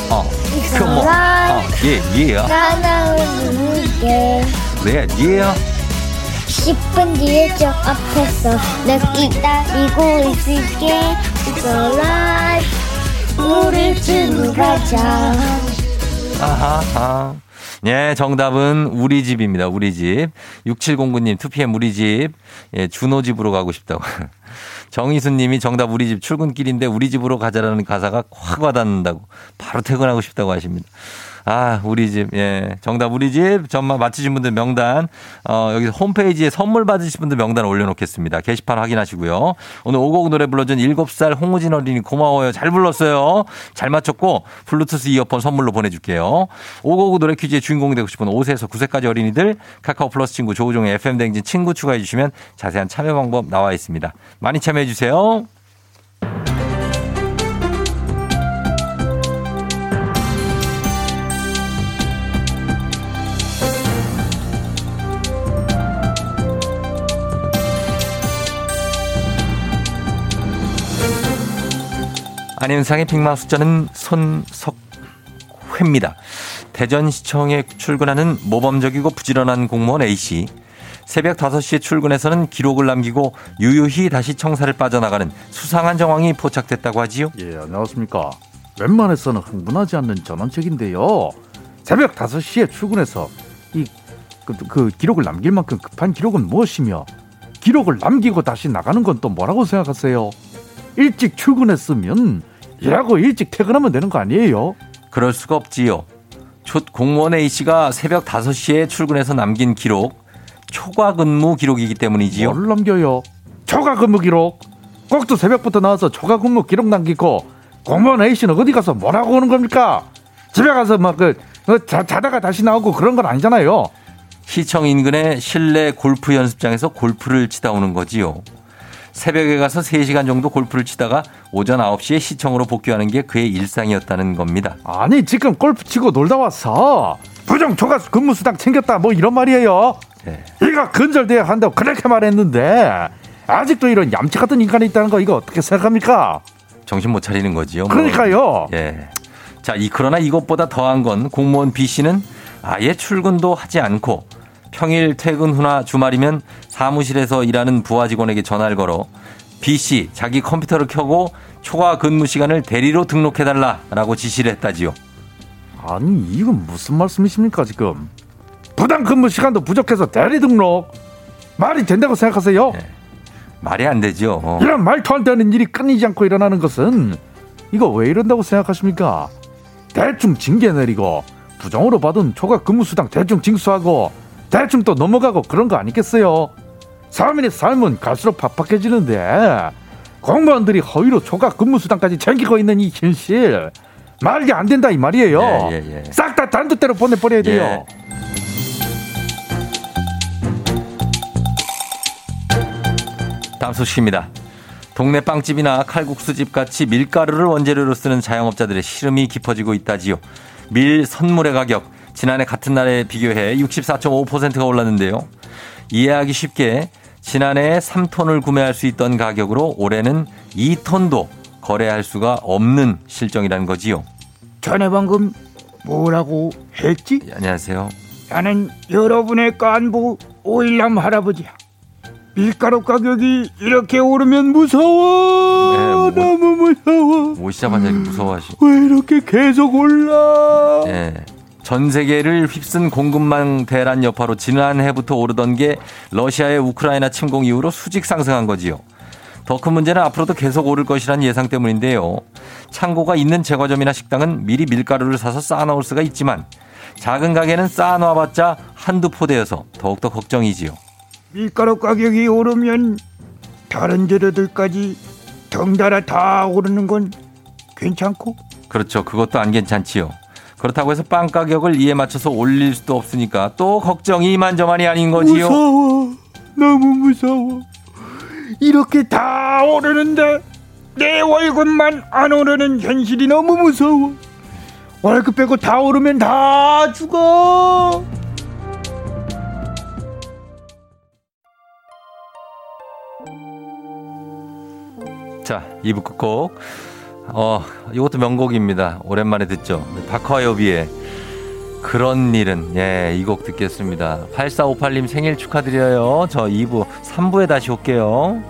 어. It's come on. 어, alright. 예, 예. 따나를 누르게. 네, 예. 10분 뒤에 저 앞에서 나 기다리고 있을게 It's alright 우리 집으로 가자 아하. 예, 정답은 우리 집입니다. 우리 집. 6709님, 2PM 우리 집. 예, 준호 집으로 가고 싶다고. 정희순 님이 정답 우리 집 출근길인데 우리 집으로 가자라는 가사가 확 와닿는다고. 바로 퇴근하고 싶다고 하십니다. 아, 우리 집. 예. 정답 우리 집. 정말 맞히신 분들 명단. 어, 여기 홈페이지에 선물 받으신 분들 명단 올려 놓겠습니다. 게시판 확인하시고요. 오늘 오곡 노래 불러준 7살 홍우진 어린이 고마워요. 잘 불렀어요. 잘 맞췄고 블루투스 이어폰 선물로 보내 줄게요. 오곡 노래 퀴즈의 주인공이 되고 싶은 5세에서 9세까지 어린이들 카카오 플러스 친구 조우종의 FM 댕진 친구 추가해 주시면 자세한 참여 방법 나와 있습니다. 많이 참여해 주세요. 안현상의 빅마우스 저는 손석회입니다. 대전시청에 출근하는 모범적이고 부지런한 공무원 A씨. 새벽 5시에 출근해서는 기록을 남기고 유유히 다시 청사를 빠져나가는 수상한 정황이 포착됐다고 하지요. 예, 안녕하십니까. 웬만해서는 흥분하지 않는 전원책인데요. 새벽 5시에 출근해서 이, 그, 그 기록을 남길 만큼 급한 기록은 무엇이며 기록을 남기고 다시 나가는 건 또 뭐라고 생각하세요? 일찍 출근했으면 일하고 일찍 퇴근하면 되는 거 아니에요? 그럴 수가 없지요. 초 공무원 A씨가 새벽 5시에 출근해서 남긴 기록, 초과 근무 기록이기 때문이지요. 뭘 남겨요? 초과 근무 기록. 꼭또 새벽부터 나와서 초과 근무 기록 남기고 공무원 A씨는 어디 가서 뭐라고 오는 겁니까? 집에 가서 막그 그 자, 자다가 다시 나오고 그런 건 아니잖아요. 시청 인근의 실내 골프 연습장에서 골프를 치다 오는 거지요. 새벽에 가서 3시간 정도 골프를 치다가 오전 9시에 시청으로 복귀하는 게 그의 일상이었다는 겁니다. 아니 지금 골프 치고 놀다 왔어. 부정 초과 근무 수당 챙겼다 뭐 이런 말이에요. 네. 이가 근절돼야 한다고 그렇게 말했는데 아직도 이런 얌체 같은 인간이 있다는 거 이거 어떻게 생각합니까? 정신 못 차리는 거지요. 뭐. 그러니까요. 예. 자, 이 그러나 이것보다 더한 건 공무원 B 씨는 아예 출근도 하지 않고 평일 퇴근 후나 주말이면 사무실에서 일하는 부하 직원에게 전화를 걸어 B 씨 자기 컴퓨터를 켜고 초과 근무 시간을 대리로 등록해 달라라고 지시를 했다지요. 아니 이건 무슨 말씀이십니까 지금? 부당 근무 시간도 부족해서 대리 등록 말이 된다고 생각하세요? 네. 말이 안 되죠. 어. 이런 말도 안 되는 일이 끊이지 않고 일어나는 것은 이거 왜 이런다고 생각하십니까? 대충 징계 내리고 부정으로 받은 초과 근무 수당 대충 징수하고 대충 또 넘어가고 그런 거 아니겠어요? 사람의 삶은 갈수록 팍팍해지는데 공무원들이 허위로 초과 근무 수당까지 챙기고 있는 이 현실 말이 안 된다 이 말이에요. 예, 예, 예. 싹다 단두대로 보내버려야 돼요. 다음 소식입니다. 동네 빵집이나 칼국수집 같이 밀가루를 원재료로 쓰는 자영업자들의 시름이 깊어지고 있다지요. 밀 선물의 가격 지난해 같은 날에 비교해 64.5%가 올랐는데요. 이해하기 쉽게 지난해 3톤을 구매할 수 있던 가격으로 올해는 2톤도 거래할 수가 없는 실정이라는 거지요. 자네 방금 뭐라고 했지? 안녕하세요. 나는 여러분의 깐부 오일남 할아버지야. 밀가루 가격이 이렇게 오르면 무서워. 네, 뭐- 너무 무서워. 뭐 시작하자 이렇게 무서워하시. 왜 이렇게 계속 올라? 예. 전 세계를 휩쓴 공급망 대란 여파로 지난해부터 오르던 게 러시아의 우크라이나 침공 이후로 수직 상승한 거지요. 더 큰 문제는 앞으로도 계속 오를 것이란 예상 때문인데요. 창고가 있는 제과점이나 식당은 미리 밀가루를 사서 쌓아놓을 수가 있지만 작은 가게는 쌓아놔봤자 한두 포대여서 더욱더 걱정이지요. 밀가루 가격이 오르면 다른 재료들까지 덩달아 다 오르는 건 괜찮고 그렇죠. 그것도 안 괜찮지요. 그렇다고 해서 빵 가격을 이에 맞춰서 올릴 수도 없으니까 또 걱정이 이만저만이 아닌 거지요. 무서워. 너무 무서워. 이렇게 다 오르는데 내 월급만 안 오르는 현실이 너무 무서워. 월급 빼고 다 오르면 다 죽어. 자, 2부 끝곡. 어, 이것도 명곡입니다. 오랜만에 듣죠. 박화여비의 그런 일은, 예, 이 곡 듣겠습니다. 8458님 생일 축하드려요. 저 2부, 3부에 다시 올게요.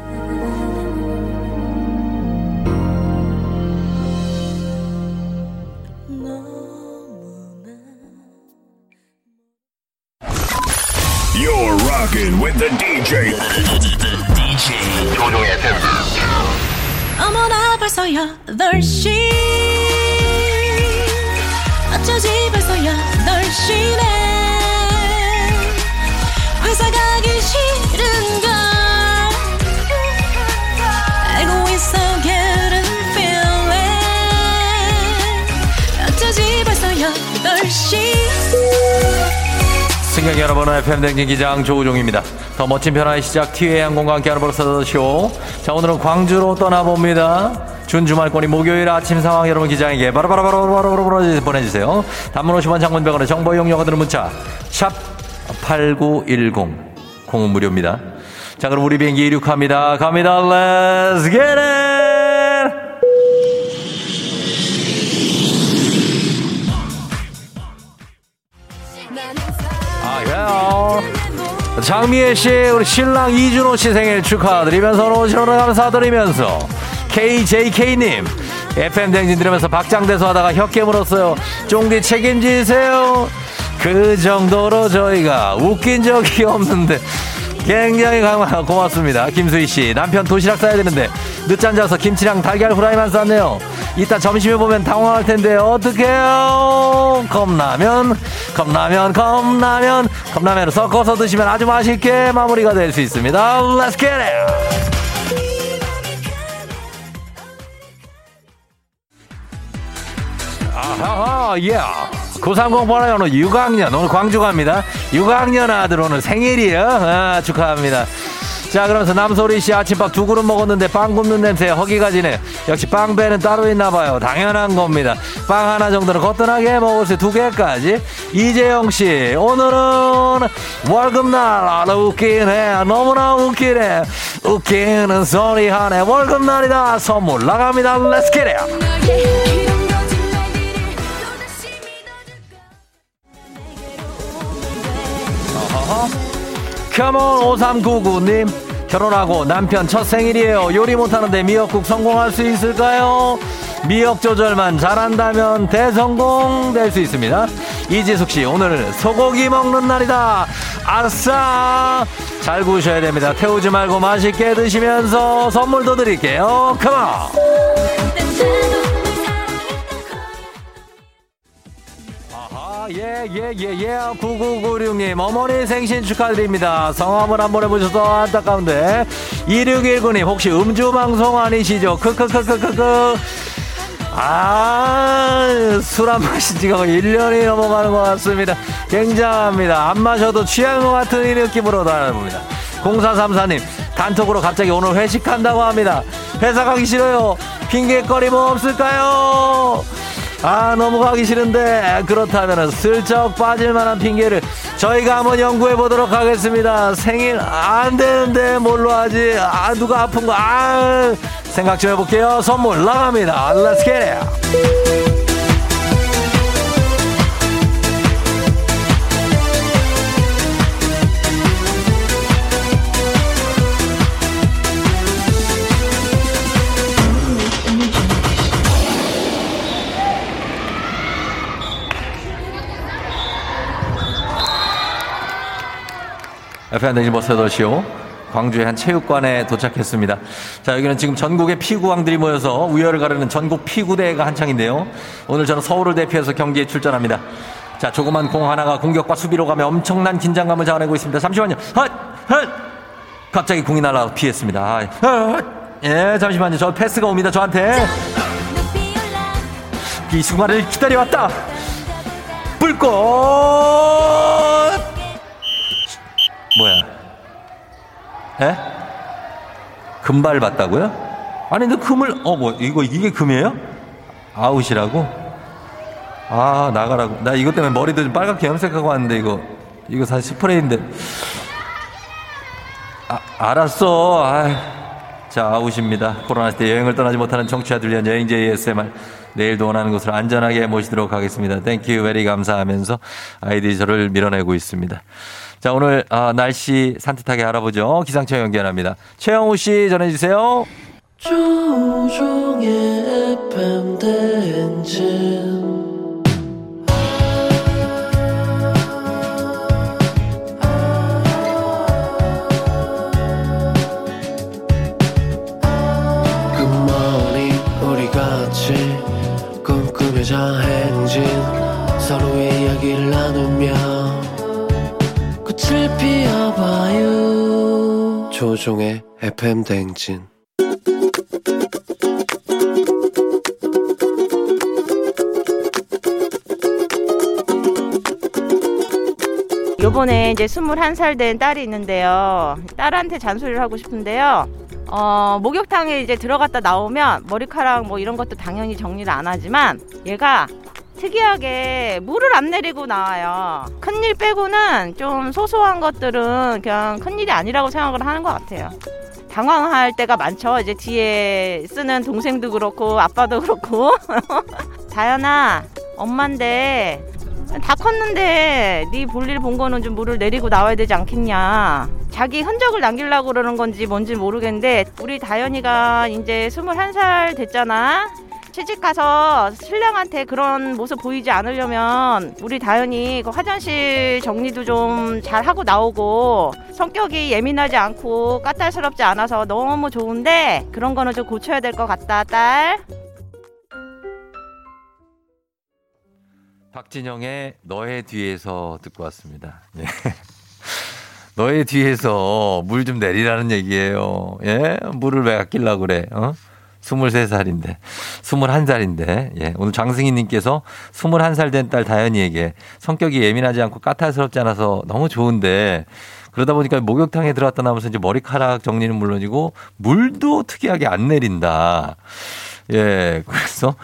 FM댕진 기장 조우종입니다. 더 멋진 변화의 시작 티웨이 항공과 함께하는 버스쇼. 자 오늘은 광주로 떠나봅니다. 준 주말권이 목요일 아침 상황 여러분 기장에게 바로바로바로바로바로 보내주세요. 단문 50원 장문 100원의 정보 이용료가 드는 문자 샵 8910 공은 무료입니다. 자 그럼 우리 비행기 이륙합니다. 갑니다. Let's get it! 장미애 씨, 우리 신랑 이준호 씨 생일 축하드리면서 오시로를 감사드리면서 KJK님 FM 댕진 들으면서 박장대소 하다가 혀 깨물었어요. 쫑디 책임지세요. 그 정도로 저희가 웃긴 적이 없는데 굉장히 강하 고맙습니다. 김수희 씨 남편 도시락 싸야 되는데 늦잠 자서 김치랑 달걀 후라이만 쌌네요. 이따 점심에 보면 당황할 텐데 어떡해요? 컵라면, 컵라면, 컵라면, 컵라면을 섞어서 드시면 아주 맛있게 마무리가 될 수 있습니다. Let's get it! 아하, 예. 9308에 오늘 6학년, 오늘 광주 갑니다. 6학년 아들 오늘 생일이에요. 아, 축하합니다. 자, 그러면서 남소리 씨 아침밥 두 그릇 먹었는데 빵 굽는 냄새에 허기가 지네. 역시 빵배는 따로 있나 봐요. 당연한 겁니다. 빵 하나 정도는 거뜬하게 먹을 수 두 개까지. 이재영 씨, 오늘은 월급날. 아, 웃기네. 너무나 웃기네. 웃기는 소리 하네. 월급날이다. 선물 나갑니다. Get it. 컴온 5399님 결혼하고 남편 첫 생일이에요. 요리 못하는데 미역국 성공할 수 있을까요? 미역 조절만 잘한다면 대성공 될 수 있습니다. 이지숙 씨 오늘 소고기 먹는 날이다. 아싸! 잘 구우셔야 됩니다. 태우지 말고 맛있게 드시면서 선물도 드릴게요. 컴온 예, 예, 예, 예. 9996님, 어머니 생신 축하드립니다. 성함을 한번 해보셔서 안타까운데. 2619님, 혹시 음주방송 아니시죠? 크크크크크크. 아, 술 안 마신 지가 거의 1년이 넘어가는 것 같습니다. 굉장합니다. 안 마셔도 취한 것 같은 이 느낌으로 다닙니다. 0434님, 단톡으로 갑자기 오늘 회식한다고 합니다. 회사 가기 싫어요. 핑계거리 뭐 없을까요? 아 너무 가기 싫은데 그렇다면 슬쩍 빠질만한 핑계를 저희가 한번 연구해 보도록 하겠습니다. 생일 안 되는데 뭘로 하지? 아 누가 아픈 거아 생각 좀 해볼게요. 선물 나갑니다. Let's get FNDG 버스더쇼 광주의 한 체육관에 도착했습니다. 자, 여기는 지금 전국의 피구왕들이 모여서 우열을 가르는 전국 피구대회가 한창인데요. 오늘 저는 서울을 대표해서 경기에 출전합니다. 자, 조그만 공 하나가 공격과 수비로 가며 엄청난 긴장감을 자아내고 있습니다. 잠시만요. 헛! 헛! 갑자기 공이 날아 피했습니다. 아, 헛! 예, 잠시만요. 저 패스가 옵니다. 저한테. 이 순간을 기다려왔다. 불꽃! 뭐야? 에? 금발 봤다고요? 아니, 근데 금을, 어, 뭐, 이거, 이게 금이에요? 아웃이라고? 아, 나가라고. 나 이것 때문에 머리도 좀 빨갛게 염색하고 왔는데, 이거, 이거 사실 스프레이인데. 아, 알았어. 아 자, 아웃입니다. 코로나 때 여행을 떠나지 못하는 청취자들 위한 여행제 ASMR. 내일도 원하는 곳으로 안전하게 모시도록 하겠습니다. thank you very 감사하면서 아이들이 저를 밀어내고 있습니다. 자, 오늘 아, 날씨 산뜻하게 알아보죠. 기상청 연결합니다. 최영우 씨 전해주세요. 같이 꿈꾸며자 행진 꽃을 피워봐요 조종의 FM 대행진 요번에 이제 21살 된 딸이 있는데요. 딸한테 잔소리를 하고 싶은데요. 어, 목욕탕에 이제 들어갔다 나오면 머리카락 뭐 이런 것도 당연히 정리를 안 하지만 얘가 특이하게 물을 안 내리고 나와요. 큰일 빼고는 좀 소소한 것들은 그냥 큰일이 아니라고 생각을 하는 것 같아요. 당황할 때가 많죠. 이제 뒤에 쓰는 동생도 그렇고 아빠도 그렇고. 다현아, 엄만데 다 컸는데 네 볼일 본 거는 좀 물을 내리고 나와야 되지 않겠냐. 자기 흔적을 남기려고 그러는 건지 뭔지 모르겠는데 우리 다현이가 이제 21살 됐잖아. 시집 가서 신랑한테 그런 모습 보이지 않으려면 우리 다현이 그 화장실 정리도 좀 잘 하고 나오고 성격이 예민하지 않고 까탈스럽지 않아서 너무 좋은데 그런 거는 좀 고쳐야 될 것 같다 딸. 박진영의 너의 뒤에서 듣고 왔습니다. 예. 너의 뒤에서 물 좀 내리라는 얘기예요. 예? 물을 왜 아끼려고 그래? 어? 23살인데, 21살인데, 예. 오늘 장승희 님께서 21살 된 딸 다현이에게 성격이 예민하지 않고 까탈스럽지 않아서 너무 좋은데, 그러다 보니까 목욕탕에 들어갔다 나면서 이제 머리카락 정리는 물론이고, 물도 특이하게 안 내린다. 예. 그래서,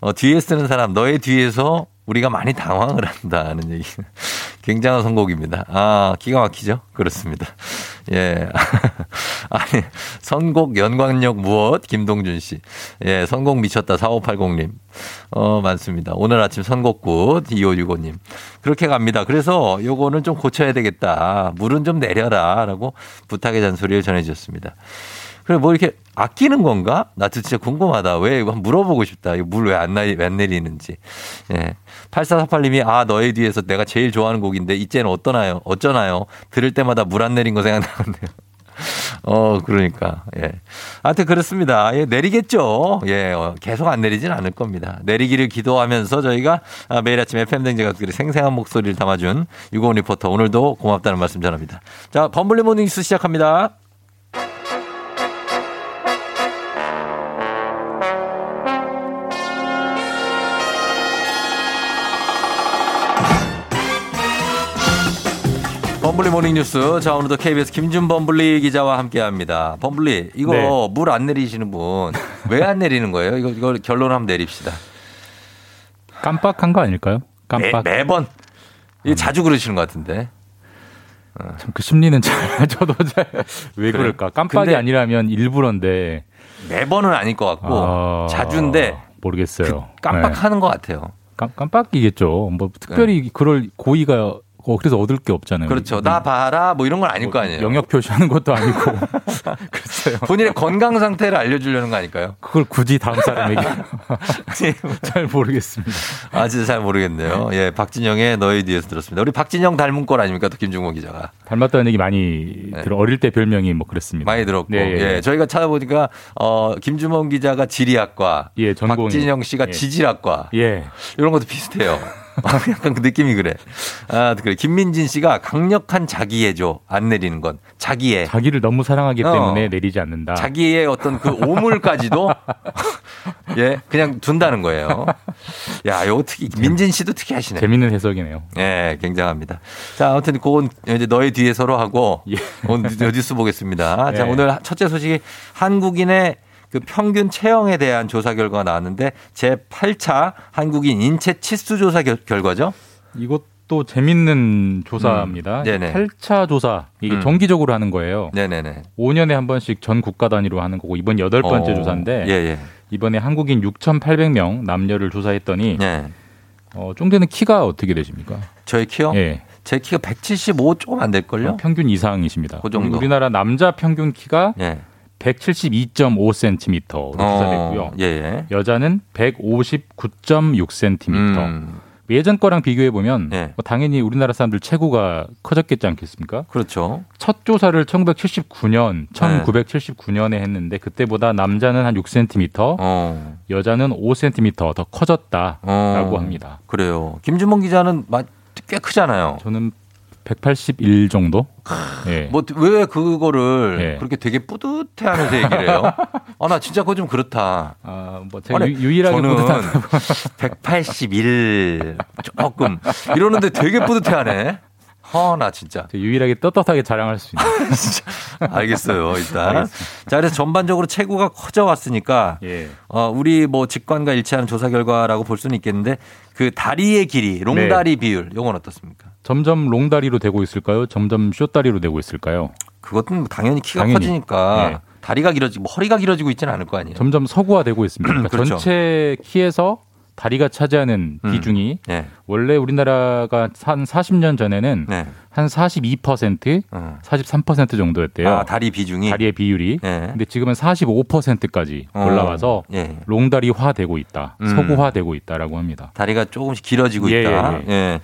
어, 뒤에 쓰는 사람, 너의 뒤에서 우리가 많이 당황을 한다는 얘기. 굉장한 선곡입니다. 아, 기가 막히죠? 그렇습니다. 예. 아니, 선곡 연관력 무엇? 김동준 씨. 예, 선곡 미쳤다. 4580님. 어, 많습니다. 오늘 아침 선곡굿 2565님. 그렇게 갑니다. 그래서 요거는 좀 고쳐야 되겠다. 물은 좀 내려라. 라고 부탁의 잔소리를 전해주셨습니다. 그래, 뭐 이렇게 아끼는 건가? 나도 진짜 궁금하다. 왜, 한번 물어보고 싶다. 이거 물왜안 안 내리는지. 예. 8448님이, 아, 너의 뒤에서 내가 제일 좋아하는 곡인데, 이제는 어떠나요? 어쩌나요? 들을 때마다 물 안 내린 거 생각나는데요. 어, 그러니까, 예. 하여튼 그렇습니다. 예, 내리겠죠. 예, 어, 계속 안 내리진 않을 겁니다. 내리기를 기도하면서 저희가 아, 매일 아침 FM댕제 가족들이 생생한 목소리를 담아준 유고원 리포터 오늘도 고맙다는 말씀 전합니다. 자, 범블리 모닝 뉴스 시작합니다. 범블리 morning 뉴스. 자, 오늘도 KBS 김준 범블리 기자와 함께 합니다. 범블리, 이거 네. 물안 내리시는 분, 왜 안 내리는 거예요? 이거, 이거 결론 한번 내립시다. 깜빡한 거 아닐까요? 깜빡. 매, 번 이게 자주 그러시는 것 같은데. 참그 심리는 잘 저도 잘 왜 그래. 그럴까? 깜빡이 아니라면 일부러인데 매번은 아닐 것 같고, 아, 자주인데, 모르겠어요. 깜빡하는 것 같아요. 깜, 깜빡이겠죠. 뭐 특별히 그럴 고의가 어, 그래서 얻을 게 없잖아요. 그렇죠. 나 봐라, 뭐 이런 건 아닐 거 아니에요. 영역 표시하는 것도 아니고 글쎄요. 본인의 건강 상태를 알려주려는 거 아닐까요? 그걸 굳이 다음 사람에게 잘 모르겠습니다. 아, 진짜 잘 모르겠네요. 예, 박진영의 너의 뒤에서 들었습니다. 우리 박진영 닮은 꼴 아닙니까? 또 김중호 기자가. 닮았다는 얘기 많이 들어 어릴 때 별명이 뭐 그랬습니다. 많이 들었고. 네, 예, 예, 예. 저희가 찾아보니까, 어, 김주범 기자가 지리학과. 예, 전공이. 박진영 씨가 예. 지질학과. 예. 이런 것도 비슷해요. 약간 그 느낌이 그래. 아, 그래. 김민진 씨가 강력한 자기애죠. 안 내리는 건. 자기애. 자기를 너무 사랑하기 어. 때문에 내리지 않는다. 자기의 어떤 그 오물까지도 예, 그냥 둔다는 거예요. 야, 요거 특이, 민진 씨도 특이하시네. 재밌는 해석이네요. 예, 굉장합니다. 자, 아무튼 그건 이제 너의 뒤에 서로 하고 오늘 뉴스 보겠습니다. 자, 예. 오늘 첫째 소식이 한국인의 그 평균 체형에 대한 조사 결과가 나왔는데 제 8차 한국인 인체 치수 조사 결, 결과죠? 이것도 재밌는 조사입니다. 음, 네네. 8차 조사 이게 음. 정기적으로 하는 거예요. 네네네. 5년에 한 번씩 전 국가 단위로 하는 거고 이번 여덟 번째 어, 조사인데 예, 예. 이번에 한국인 6,800명 남녀를 조사했더니 예. 어, 쫑대는 키가 어떻게 되십니까? 저희 키요? 예. 제 키가 175 조금 안 될걸요? 평균 이상이십니다. 그 정도. 우리나라 남자 평균 키가 예. 172.5cm로 조사됐고요. 어, 예, 예. 여자는 159.6cm. 음. 예전 거랑 비교해 보면 예. 뭐 당연히 우리나라 사람들 체구가 커졌겠지 않겠습니까? 그렇죠. 첫 조사를 1979년, 1979년에 했는데 그때보다 남자는 한 6cm, 어. 여자는 5cm 더 커졌다라고 어. 합니다. 그래요. 김준범 기자는 마- 꽤 크잖아요. 저는 181 정도? 예. 뭐왜 그거를 예. 그렇게 되게 뿌듯해하면서 얘기를 해요? 아 나 진짜 그거 좀 그렇다. 아, 뭐 제가 유, 유일하게 저는 뿌듯한 181 조금 이러는데 되게 뿌듯해하네. 허나 진짜. 유일하게 떳떳하게 자랑할 수 있는. 알겠어요. 일단. 알겠습니다. 자 그래서 전반적으로 체구가 커져 왔으니까 예. 어, 우리 뭐 직관과 일치하는 조사 결과라고 볼 수는 있겠는데 그 다리의 길이 롱다리 비율 요건 어떻습니까? 점점 롱다리로 되고 있을까요? 점점 숏다리로 되고 있을까요? 그것은 당연히 키가 당연히. 커지니까 예. 다리가 길어지고 뭐 허리가 길어지고 있지는 않을 거 아니에요. 점점 서구화되고 있습니다. 그러니까 그렇죠. 전체 키에서 다리가 차지하는 음. 비중이 네. 원래 우리나라가 한 40년 전에는 네. 한 42%, 어. 43% 정도였대요. 아, 다리 비중이. 다리의 비율이. 네. 근데 지금은 45%까지 어. 올라와서 예. 롱다리화되고 있다. 음. 서구화되고 있다라고 합니다. 다리가 조금씩 길어지고 예, 있다. 예, 예.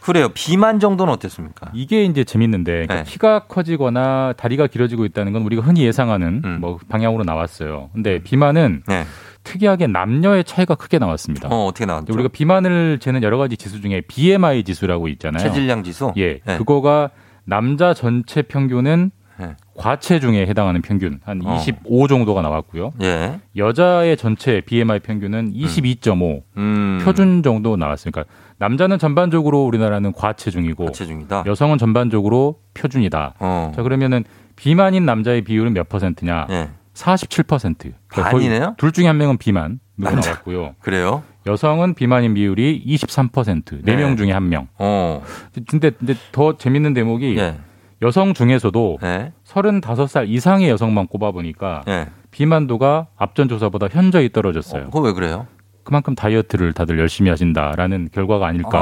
그래요. 비만 정도는 어땠습니까? 이게 이제 재밌는데 그러니까 네. 키가 커지거나 다리가 길어지고 있다는 건 우리가 흔히 예상하는 음. 뭐 방향으로 나왔어요. 근데 비만은 네. 특이하게 남녀의 차이가 크게 나왔습니다. 어, 어떻게 나왔죠? 우리가 비만을 재는 여러 가지 지수 중에 BMI 지수라고 있잖아요. 체질량 지수? 예, 네. 그거가 남자 전체 평균은 네. 과체 중에 해당하는 평균 한 어. 25 정도가 나왔고요. 예. 여자의 전체 BMI 평균은 22.5 음. 표준 정도 나왔으니까 남자는 전반적으로 우리나라는 과체 중이고 과체 중이다. 여성은 전반적으로 표준이다. 어. 자 그러면은 비만인 남자의 비율은 몇 퍼센트냐? 예. 47%. 그러니까 거의 반이네요? 둘 중에 한 명은 비만 남자. 나왔고요. 그래요? 여성은 비만인 비율이 23%. 네 네. 명 중에 한 명. 어. 근데, 근데 더 재밌는 대목이 예. 여성 중에서도 예. 35살 이상의 여성만 꼽아보니까 예. 비만도가 앞전 조사보다 현저히 떨어졌어요. 그거 왜 그래요? 그만큼 다이어트를 다들 열심히 하신다라는 결과가 아닐까라고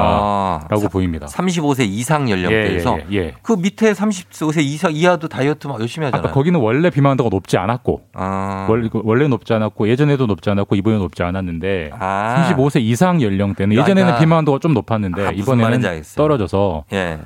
아, 보입니다. 35세 이상 연령대에서 예, 예, 예. 그 밑에 35세 이상 이하도 다이어트 막 열심히 하잖아요. 거기는 원래 비만도가 높지 않았고 아. 원래, 원래 높지 않았고 예전에도 높지 않았고 이번에 높지 않았는데 아. 35세 이상 연령대는 야, 예전에는 야. 비만도가 좀 높았는데 아, 이번에는. 떨어져서 예.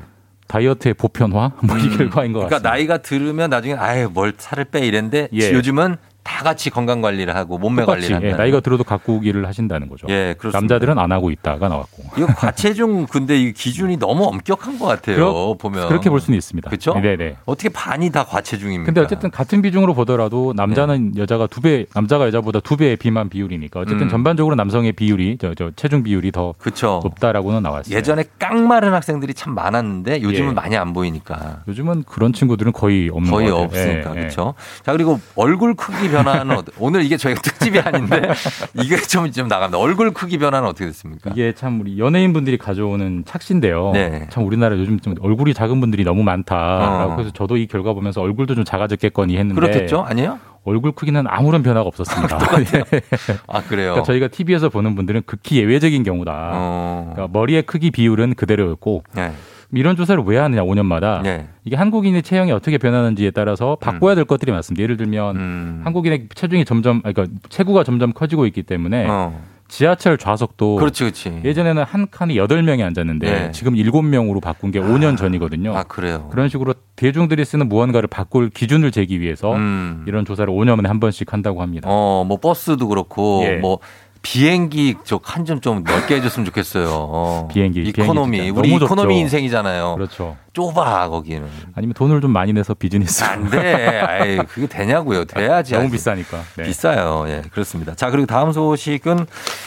다이어트의 보편화 뭐 이 결과인 것 그러니까 같습니다. 나이가 들으면 나중에 아예 뭘 살을 빼 이랬는데 예. 요즘은 다 같이 건강 관리를 하고 몸매 똑같이 관리를 예, 한다. 나이가 들어도 가꾸기를 하신다는 거죠. 예, 그렇습니다. 남자들은 안 하고 있다가 나왔고. 이거 과체중 근데 이 기준이 너무 엄격한 것 같아요. 그렇- 보면 그렇게 볼 수는 있습니다. 그렇죠? 네네. 어떻게 반이 다 과체중입니까? 근데 어쨌든 같은 비중으로 보더라도 남자는 여자가 두 배, 남자가 여자보다 두 배의 비만 비율이니까 어쨌든 네. 음. 전반적으로 남성의 비율이 저, 저 체중 비율이 더 그렇죠. 높다라고는 나왔어요. 예전에 깡마른 학생들이 참 많았는데 요즘은 예. 많이 안 보이니까. 요즘은 그런 친구들은 거의 없는 거의 것 같아요. 없으니까 예, 예. 그렇죠. 자 그리고 얼굴 크기 변화는 어떠- 오늘 이게 저희가 특집이 아닌데 이게 좀 좀 나갑니다. 얼굴 크기 변화는 어떻게 됐습니까? 이게 참 우리 연예인분들이 가져오는 착시인데요. 네. 참 우리나라 요즘 좀 얼굴이 작은 분들이 너무 많다라고 어. 해서 저도 이 결과 보면서 얼굴도 좀 작아졌겠거니 했는데 그렇겠죠? 아니에요? 얼굴 크기는 아무런 변화가 없었습니다. 아 그래요. 그러니까 저희가 TV에서 보는 분들은 극히 예외적인 경우다. 어. 그러니까 머리의 크기 비율은 그대로였고 네. 이런 조사를 왜 하느냐 5년마다 네. 이게 한국인의 체형이 어떻게 변하는지에 따라서 바꿔야 될 것들이 많습니다. 예를 들면 음. 한국인의 체중이 점점 그러니까 체구가 점점 커지고 있기 때문에 어. 지하철 좌석도 그렇지, 그렇지. 예전에는 한 칸이 8명이 앉았는데 네. 지금 7명으로 바꾼 게 5년 전이거든요. 아 그래요. 그런 식으로 대중들이 쓰는 무언가를 바꿀 기준을 재기 위해서 음. 이런 조사를 5년 만에 한 번씩 한다고 합니다. 어, 뭐 버스도 그렇고 예. 뭐 비행기 저칸좀좀 넓게 해줬으면 좋겠어요. 어. 비행기, economy 비행기 우리 economy 좁죠. 인생이잖아요. 그렇죠. 좁아 거기는. 아니면 돈을 좀 많이 내서 비즈니스. 안 돼. 아이, 그게 되냐고요. 돼야지. 너무 아직. 비싸니까. 네. 비싸요. 예, 그렇습니다. 자, 그리고 다음 소식은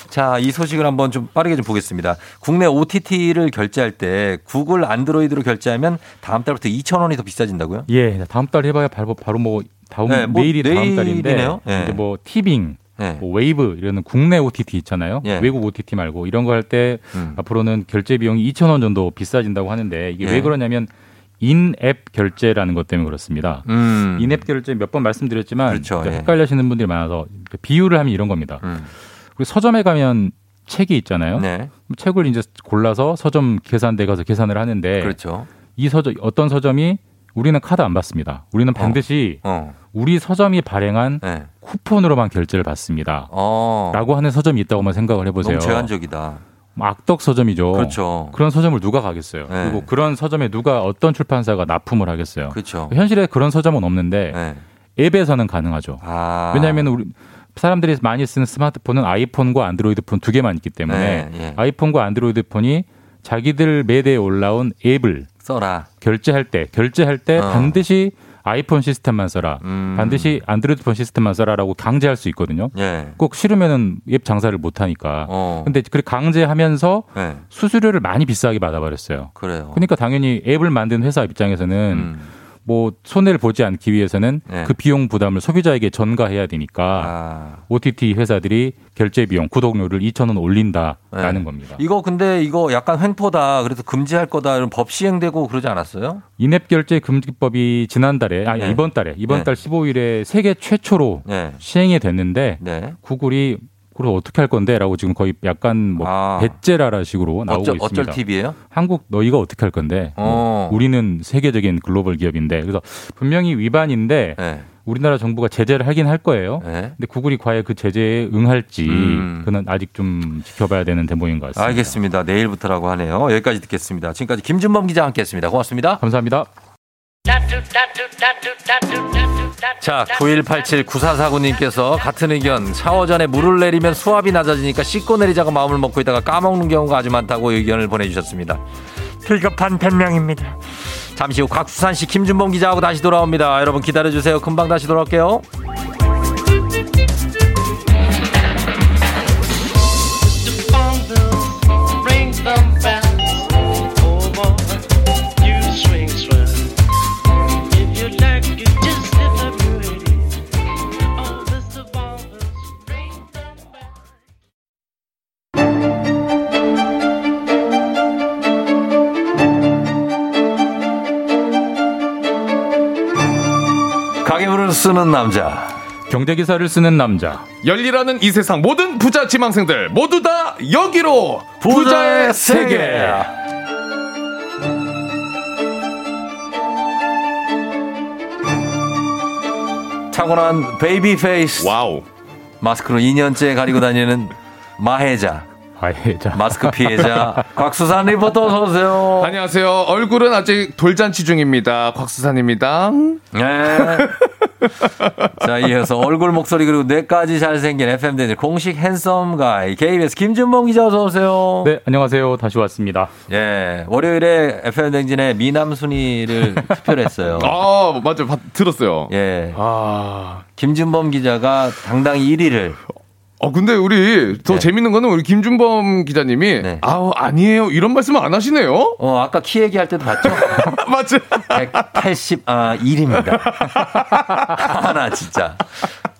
자, 이 소식을 한번 좀 빠르게 좀 보겠습니다. 국내 OTT를 결제할 때 구글 안드로이드로 결제하면 다음 달부터 2,000원이 더 비싸진다고요? 예, 다음 달 해봐야 바로 바로 뭐 다음 네, 뭐 내일이 다음 달인데. 예. 이제 뭐 티빙, 네. 뭐 웨이브 이런 국내 OTT 있잖아요. 예. 외국 OTT 말고 이런 거 할때 음. 앞으로는 결제 비용이 2,000원 정도 비싸진다고 하는데 이게 예. 왜 그러냐면 인앱 결제라는 것 때문에 그렇습니다. 음. 인앱 결제 몇 번 말씀드렸지만 그렇죠. 이제 예. 헷갈려하시는 분들이 많아서 그 비유를 하면 이런 겁니다. 음. 우리 서점에 가면 책이 있잖아요. 네. 책을 이제 골라서 서점 계산대 가서 계산을 하는데 그렇죠. 이 서점 어떤 서점이 우리는 카드 안 받습니다. 우리는 반드시 어. 우리 서점이 발행한 네. 쿠폰으로만 결제를 받습니다. 어. 라고 하는 서점이 있다고만 생각을 해보세요. 너무 제한적이다. 악덕 서점이죠. 그렇죠. 그런 서점을 누가 가겠어요. 네. 그리고 그런 서점에 누가 어떤 출판사가 납품을 하겠어요. 그렇죠. 현실에 그런 서점은 없는데 네. 앱에서는 가능하죠. 아. 왜냐하면 우리 사람들이 많이 쓰는 스마트폰은 아이폰과 안드로이드 폰 두 개만 있기 때문에 네, 예. 아이폰과 안드로이드 폰이 자기들 매대에 올라온 앱을 써라. 결제할 때 결제할 때 어. 반드시 아이폰 시스템만 써라. 음. 반드시 안드로이드 폰 시스템만 써라라고 강제할 수 있거든요. 예. 꼭 싫으면은 앱 장사를 못 하니까. 어. 근데 그렇게 강제하면서 네. 수수료를 많이 비싸게 받아버렸어요. 그래요. 그러니까 당연히 앱을 만든 회사 입장에서는 음. 뭐 손해를 보지 않기 위해서는 네. 그 비용 부담을 소비자에게 전가해야 되니까 아. OTT 회사들이 결제 비용 구독료를 2,000원 올린다라는 네. 겁니다. 이거 근데 이거 약간 횡포다. 그래서 금지할 거다. 이런 법 시행되고 그러지 않았어요? 인앱 결제 금지법이 지난달에 아니 네. 이번 달에 이번 네. 달 15일에 세계 최초로 네. 시행이 됐는데 네. 구글이 그래서 어떻게 할 건데라고 지금 거의 약간 뭐 아. 배째라라 식으로 나오고 어쩔, 있습니다. 어쩔 TV예요? 한국 너희가 어떻게 할 건데? 어. 우리는 세계적인 글로벌 기업인데 그래서 분명히 위반인데 네. 우리나라 정부가 제재를 하긴 할 거예요. 네. 근데 구글이 과연 그 제재에 응할지 음. 그는 아직 좀 지켜봐야 되는 대목인 것 같습니다. 알겠습니다. 내일부터라고 하네요. 여기까지 듣겠습니다. 지금까지 김준범 기자 함께했습니다. 고맙습니다. 감사합니다. 자, 9187-9449님께서 같은 의견. 샤워 전에 물을 내리면 수압이 낮아지니까 씻고 내리자고 마음을 먹고 있다가 까먹는 경우가 아주 많다고 의견을 보내주셨습니다. 비겁한 변명입니다. 잠시 후 곽수산 씨, 김준범 기자하고 다시 돌아옵니다. 여러분 기다려주세요. 금방 다시 돌아올게요. 쓰는 남자. 경제 기사를 쓰는 남자. 열리라는 이 세상 모든 부자 지망생들 모두 다 여기로 부자의 세계. 타고난 baby face. Wow. 마스크로 2년째 가리고 다니는 마해자. 마해자. 마스크 피해자. 곽수산 리포터 어서오세요. 안녕하세요. 얼굴은 아직 돌잔치 중입니다. 곽수산입니다. 네. 자, 이어서 얼굴, 목소리, 그리고 뇌까지 잘생긴 FM대들 공식 핸섬 가이 KBS 김준범 기자 어서오세요. 네, 안녕하세요. 다시 왔습니다. 예. 월요일에 FM댕진에 미남 순위를 투표를 했어요. 아, 맞아요. 봤- 들었어요. 예. 아. 김준범 기자가 당당히 1위를. 어, 근데 우리 더 네. 재밌는 거는 우리 김준범 기자님이 아우, 아니에요. 이런 말씀 안 하시네요. 어, 아까 키 얘기할 때도 봤죠? 맞죠? 180, 아, 1입니다. 하나, 진짜.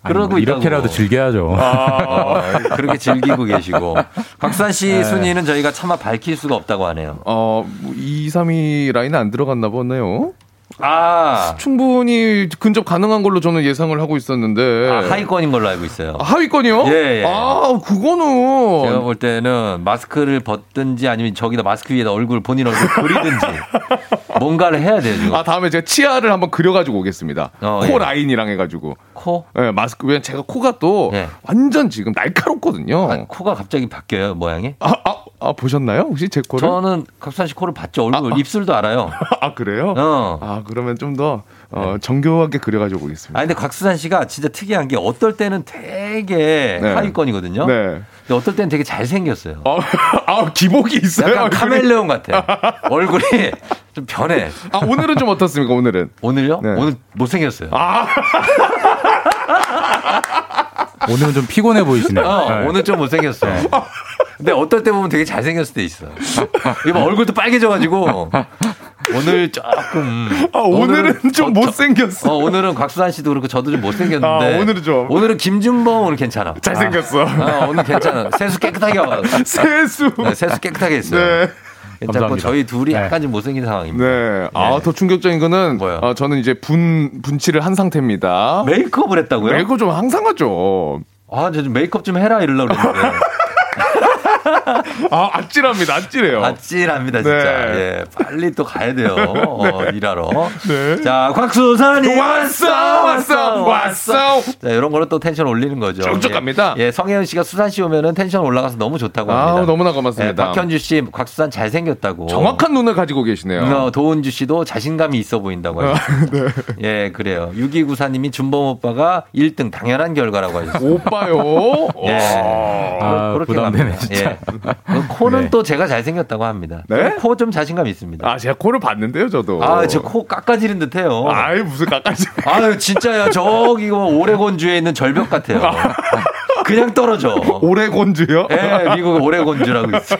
그러고 뭐 이렇게라도 있다고. 즐겨야죠. 어, 그렇게 즐기고 계시고. 곽산 씨 네. 순위는 저희가 차마 밝힐 수가 없다고 하네요. 어, 뭐 2, 3위 라인에 안 들어갔나 보네요. 아. 충분히 근접 가능한 걸로 저는 예상을 하고 있었는데. 아, 하위권인 걸로 알고 있어요. 아, 하위권이요? 예, 예. 아, 그거는. 제가 볼 때는 마스크를 벗든지 아니면 저기다 마스크 위에다 얼굴, 본인 얼굴 그리든지 뭔가를 해야 돼요, 지금. 아, 다음에 제가 치아를 한번 그려가지고 오겠습니다. 어, 코 예. 라인이랑 해가지고. 코? 예, 마스크, 왜냐면 제가 코가 또 예. 완전 지금 날카롭거든요. 코가 갑자기 바뀌어요, 모양이? 아, 아, 아, 보셨나요? 혹시 제 코를? 저는 곽산 씨 코를 봤죠, 얼굴. 입술도 알아요. 아, 그래요? 어. 아, 그러면 좀 더, 어, 정교하게 그려가지고 오겠습니다. 아 근데 곽수산 씨가 진짜 특이한 게 어떨 때는 되게 네. 하위권이거든요. 네. 근데 어떨 때는 되게 잘생겼어요. 어, 아, 기복이 있어요. 약간 얼굴이? 카멜레온 같아. 얼굴이 좀 변해. 아, 오늘은 좀 어떻습니까, 오늘은? 오늘요? 네. 오늘 못생겼어요. 아, 오늘은 좀 피곤해 보이시네요. 어, 네. 오늘 좀 못생겼어. 근데 어떨 때 보면 되게 잘생겼을 때 있어. 이거 봐, 얼굴도 빨개져가지고 오늘 조금. 아, 오늘은 좀 저- 저- 못생겼어. 어, 오늘은 곽수산 씨도 그렇고 저도 좀 못생겼는데. 아, 오늘은 좀. 오늘은 김준범 오늘 괜찮아. 잘생겼어. 아, 오늘 괜찮아. 세수 깨끗하게 와. 세수. 네, 세수 깨끗하게 했어요. 네. 괜찮고 감사합니다. 저희 둘이 네. 약간 좀 못생긴 상황입니다. 네. 아, 더 충격적인 거는, 뭐요? 어, 저는 이제 분, 분칠을 한 상태입니다. 메이크업을 했다고요? 메이크업 좀 항상 하죠. 아, 저좀 메이크업 좀 해라 이러려고 그랬는데. 아, 아찔합니다. 아찔해요. 아찔합니다, 진짜. 네. 예, 빨리 또 가야 돼요. 어, 일하러. 네. 자, 곽수산이 왔어, 왔어, 왔어. 자, 이런 거는 또 텐션 올리는 거죠. 쭉쭉 예. 갑니다. 예, 성혜은 씨가 수산 씨 오면은 텐션 올라가서 너무 좋다고 아, 합니다. 너무나 예, 고맙습니다. 박현주 씨, 곽수산 잘생겼다고. 정확한 눈을 가지고 계시네요. 어, 도은주 씨도 자신감이 있어 보인다고 하셨어요. 예, 그래요. 6294님이 준범 오빠가 1등 당연한 결과라고 하셨어요. 오빠요. 예. 아, 그렇게 부담되네. 진짜. 예. 그 코는 네. 또 제가 잘생겼다고 합니다. 네? 코 좀 자신감 있습니다. 아, 제가 코를 봤는데요, 저도. 아, 저코 깎아지는 듯 해요. 아이, 무슨 깎아지. 아유, 진짜요. 저기 뭐 오레곤주에 있는 절벽 같아요. 그냥 떨어져. 오레곤주요? 예, 미국 오레곤주라고 있어.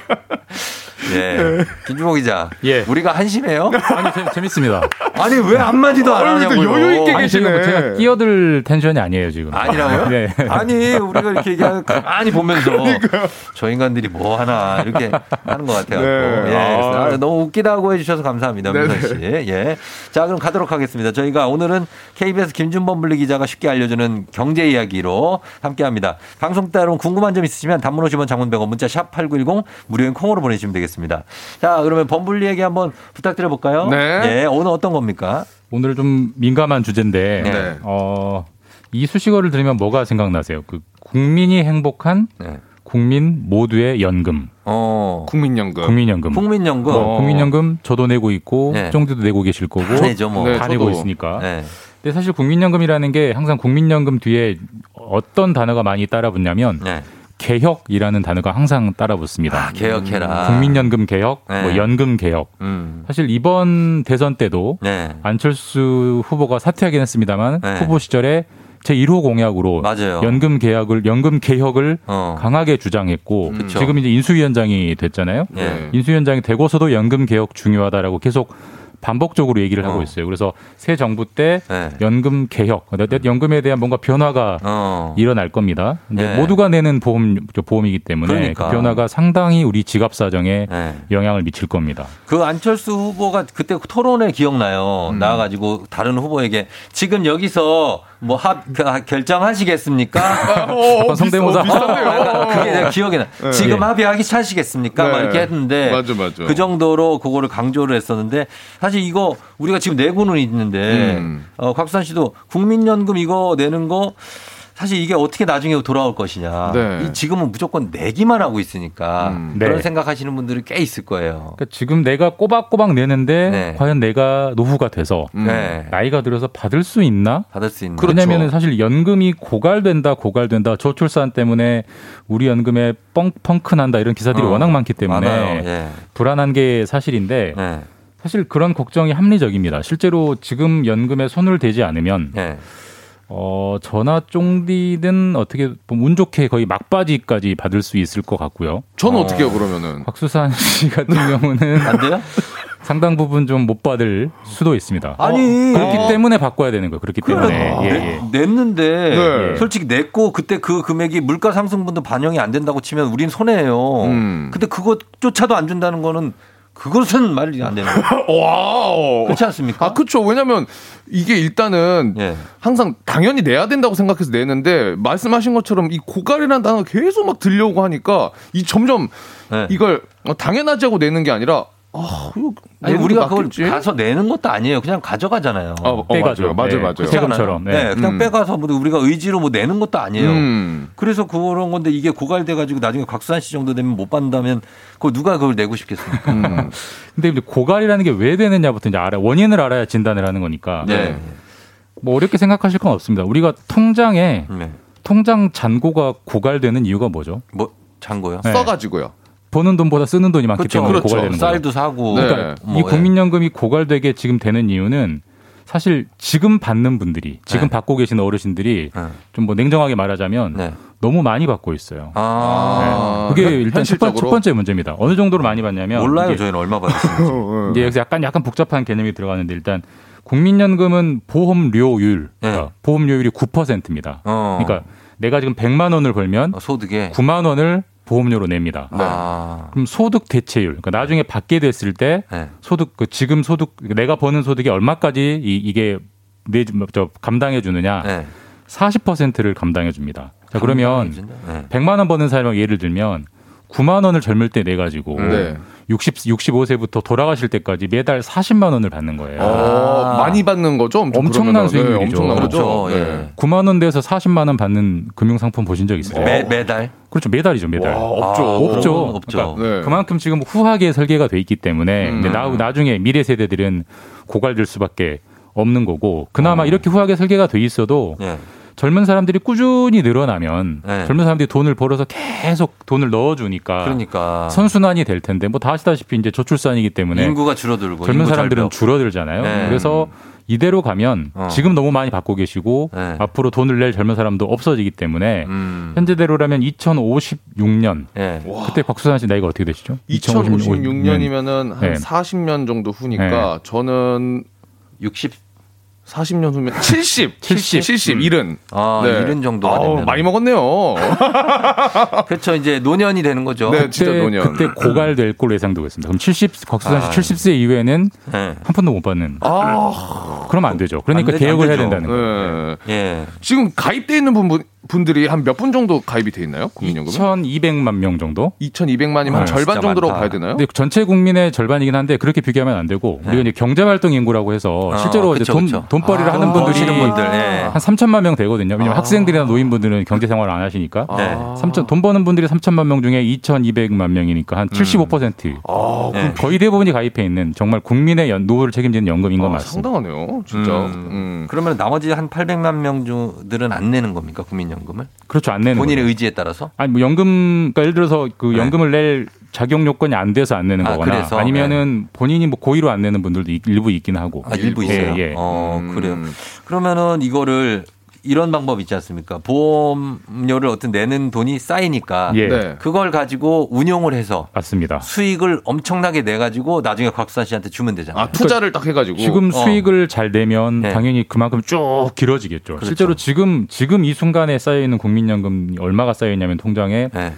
예. 김주모 기자. 예. 우리가 한심해요? 아니 재, 재밌습니다. 아니 왜 한마디도 안 하냐고요. 아니, 지금 뭐 제가 끼어들 텐션이 아니에요 지금. 아니라고요? 네. 아니 우리가 이렇게 얘기하면 가만히 보면서 저 인간들이 뭐 하나 이렇게 하는 것 같아요. 네. 예, 아. 너무 웃기다고 해주셔서 감사합니다. 민선 씨. 예. 자 그럼 가도록 하겠습니다. 저희가 오늘은 KBS 김준범 분리 기자가 쉽게 알려주는 경제 이야기로 함께 합니다. 방송 따라 궁금한 점 있으시면 단문 50원, 장문 100원, 문자 샵 #8910 무료인 콩으로 보내주시면 되겠습니다. 자 그러면 범블리 얘기 한번 부탁드려 볼까요? 네. 예, 오늘 어떤 겁니까? 오늘 좀 민감한 주제인데 네. 어, 이 수식어를 들으면 뭐가 생각나세요? 그 국민이 행복한 네. 국민 모두의 연금. 어. 국민연금. 국민연금. 국민연금. 뭐 국민연금 저도 내고 있고 네. 쫑디도 내고 계실 거고 다 내죠, 뭐. 다 네, 내고. 있으니까. 네. 근데 사실 국민연금이라는 게 항상 국민연금 뒤에 어떤 단어가 많이 따라붙냐면 네. 개혁이라는 단어가 항상 따라붙습니다. 아, 개혁해라. 국민연금 개혁, 네. 뭐 연금 개혁. 음. 사실 이번 대선 때도 네. 안철수 후보가 사퇴하긴 했습니다만 네. 후보 시절에 제 1호 공약으로 맞아요. 연금 개혁을 연금 개혁을 어. 강하게 주장했고 그쵸. 지금 이제 인수위원장이 됐잖아요. 네. 인수위원장이 되고서도 연금 개혁 중요하다라고 계속 반복적으로 얘기를 하고 있어요. 그래서 새 정부 때 네. 연금 개혁, 연금에 대한 뭔가 변화가 어. 일어날 겁니다. 근데 네. 모두가 내는 보험 보험이기 때문에 그러니까. 그 변화가 상당히 우리 지갑 사정에 네. 영향을 미칠 겁니다. 그 안철수 후보가 그때 토론회 기억나요. 음. 나와가지고 다른 후보에게 지금 여기서 뭐 합, 그, 결정하시겠습니까? 약간 성대모사. 어, 그게 내가 기억이 나. 네. 지금 예. 합의하기 차시겠습니까? 막 네. 이렇게 했는데. 맞아, 맞아. 그 정도로 그거를 강조를 했었는데 사실 이거 우리가 지금 내고는 있는데 음. 어, 곽수산 씨도 국민연금 이거 내는 거 사실 이게 어떻게 나중에 돌아올 것이냐. 네. 이 지금은 무조건 내기만 하고 있으니까 음. 그런 네. 생각하시는 분들이 꽤 있을 거예요. 그러니까 지금 내가 꼬박꼬박 내는데 네. 과연 내가 노후가 돼서 음. 네. 나이가 들어서 받을 수 있나? 받을 수. 그렇죠. 왜냐면은 사실 연금이 고갈된다, 고갈된다, 저출산 때문에 우리 연금에 뻥 펑크 난다 이런 기사들이 어, 워낙 많기 때문에. 예. 불안한 게 사실인데 네. 사실 그런 걱정이 합리적입니다. 실제로 지금 연금에 손을 대지 않으면 네. 어 전화 쫑디든 어떻게 보면 운 좋게 거의 막바지까지 받을 수 있을 것 같고요. 저는 어. 어. 떻게 해요, 그러면은? 곽수산 씨 같은 경우는 안 돼요? 상당 부분 좀 못 받을 수도 있습니다. 아니. 그렇기 어. 때문에 바꿔야 되는 거예요. 그렇기 때문에 그래. 예, 내- 예. 냈는데 네. 솔직히 냈고 그때 그 금액이 물가 상승분도 반영이 안 된다고 치면 우린 손해예요. 음. 근데 그것조차도 안 준다는 거는 그것은 말이 안 되는 거예요. Wow. 그렇지 않습니까? 아, 그쵸. 왜냐면 이게 일단은 예. 항상 당연히 내야 된다고 생각해서 내는데 말씀하신 것처럼 이 고갈이라는 단어가 계속 막 들려오고 하니까 이 점점 네. 이걸 어, 당연하지 하고 내는 게 아니라 아, 이거 아니 우리가 그걸 낫겠지? 가서 내는 것도 아니에요. 그냥 가져가잖아요. 어, 어, 빼가죠. 맞아요. 맞아요. 네. 세금처럼. 네. 네. 그냥 음. 빼가서 뭐 우리가 의지로 뭐 내는 것도 아니에요. 음. 그래서 그런 건데 이게 고갈돼 가지고 나중에 곽수산 씨 정도 되면 못 받는다면 그거 누가 그걸 내고 싶겠습니까? 음. 근데 고갈이라는 게 왜 되느냐부터 이제 알아 원인을 알아야 진단을 하는 거니까 네. 뭐 어렵게 생각하실 건 없습니다. 우리가 통장에 네. 통장 잔고가 고갈되는 이유가 뭐죠? 뭐 잔고요? 네. 써가지고요. 버는 돈보다 쓰는 돈이 많기 그렇죠. 때문에 그렇죠. 고갈되는 거죠. 쌀도 사고 네. 그러니까 뭐, 이 국민연금이 고갈되게 지금 되는 이유는 사실 지금 받는 분들이 지금 네. 받고 계신 어르신들이 네. 좀뭐 냉정하게 말하자면 네. 너무 많이 받고 있어요. 아, 네. 그게 현- 일단 첫? 첫 번째 문제입니다. 어느 정도로 많이 받냐면 몰라요 저희는 얼마 받았는지. 이제 여기서 약간 약간 복잡한 개념이 들어가는데 일단 국민연금은 보험료율, 네. 그러니까 보험료율이 9%입니다. 어. 그러니까 내가 지금 100만 원을 벌면 어, 소득에 9만 원을 보험료로 냅니다. 아, 그럼 소득 대체율, 그러니까 나중에 받게 됐을 때 네. 소득 그 지금 소득 내가 버는 소득이 얼마까지 이, 이게 내, 저, 감당해 주느냐? 네. 40%를 감당해 줍니다. 자, 그러면? 네. 100만 원 버는 사람 예를 들면 9만 원을 젊을 때 내 가지고 네. 60 65세부터 돌아가실 때까지 매달 40만 원을 받는 거예요. 어, 많이 받는 거죠? 엄청 엄청난 그러면은. 네, 수익률이죠. 엄청난 거죠. 그렇죠. 예. 네. 9만 원 돼서 40만 원 받는 금융 상품 보신 적 있어요? 매, 매달? 그렇죠. 매달이죠, 매달. 와, 없죠. 아, 없죠. 없죠. 네. 그만큼 지금 후하게 설계가 돼 있기 때문에 음. 나, 나중에 미래 세대들은 고갈될 수밖에 없는 거고 그나마 어. 이렇게 후하게 설계가 돼 있어도 예. 젊은 사람들이 꾸준히 늘어나면 네. 젊은 사람들이 돈을 벌어서 계속 돈을 넣어주니까 그러니까 선순환이 될 텐데 뭐 다 아시다시피 이제 저출산이기 때문에 인구가 줄어들고 젊은 인구 사람들은. 줄어들잖아요. 네. 그래서 이대로 가면 어. 지금 너무 많이 받고 계시고 네. 앞으로 돈을 낼 젊은 사람도 없어지기 때문에 음. 현재대로라면 2056년 예. 그때 박수산 씨 나이가 어떻게 되시죠? 2056년이면은 한 네. 40년 정도 후니까 저는 60 40년 후면 70, 70. 70, 70, 아, 네. 이른 정도가 아우, 되면. 많이 먹었네요. 그렇죠. 이제 노년이 되는 거죠. 네, 진짜 그때, 노년. 그때 고갈 될 걸로 예상되고 있습니다. 그럼 70 곽수산 씨 아. 70세 이후에는 네. 한 푼도 못 받는. 아, 그러면 안 되죠. 그러니까 안 되죠, 개혁을 안 해야. 된다는 거예요. 네. 예. 지금 가입돼 있는 분, 분 들이 한 몇 분 정도 가입이 돼 있나요? 국민연금? 1,200만 명 정도. 2,200만이면 한 네, 절반 진짜 정도라고 많다. 봐야 되나요? 근데 전체 국민의 절반이긴 한데 그렇게 비교하면 안 되고 우리가 이제 경제활동 인구라고 해서 어, 실제로 그쵸, 이제 돈, 그쵸. 돈벌이를 아, 하는 돈 분들이 분들, 예. 한 3천만 명 되거든요. 왜냐면 아. 학생들이나 노인분들은 경제 생활을 안 하시니까. 네. 아. 3천, 돈 버는 분들이 3천만 명 중에 2,200만 명이니까 한 75%. 아, 네. 거의 대부분이 가입해 있는 정말 국민의 연- 노후를 책임지는 연금인 건 아, 맞습니다. 상당하네요, 진짜. 음. 음. 그러면 나머지 한 800만 명들은 안 내는 겁니까? 국민연금 을? 그렇죠. 안 내는 본인의 거죠. 의지에 따라서? 아니 뭐 연금 그러니까 예를 들어서 그 네. 연금을 낼 자격 요건이 안 돼서 안 내는 아, 거거나 그래서? 아니면은 본인이 뭐 고의로 안 내는 분들도 이- 일부 있긴 하고. 아, 일부 있어요. 예, 예. 어, 음. 그래요. 그러면은 이거를 이런 방법 있지 않습니까? 보험료를 어떤 내는 돈이 쌓이니까 예. 네. 그걸 가지고 운용을 해서 맞습니다. 수익을 엄청나게 내 가지고 나중에 곽수산 씨한테 주면 되잖아요. 아, 투자를 딱 해가지고. 지금 어. 수익을 잘 내면 네. 당연히 그만큼 쭉 길어지겠죠. 그렇죠. 실제로 지금 지금 이 순간에 쌓여 있는 국민연금이 얼마가 쌓여 있냐면 통장에 네.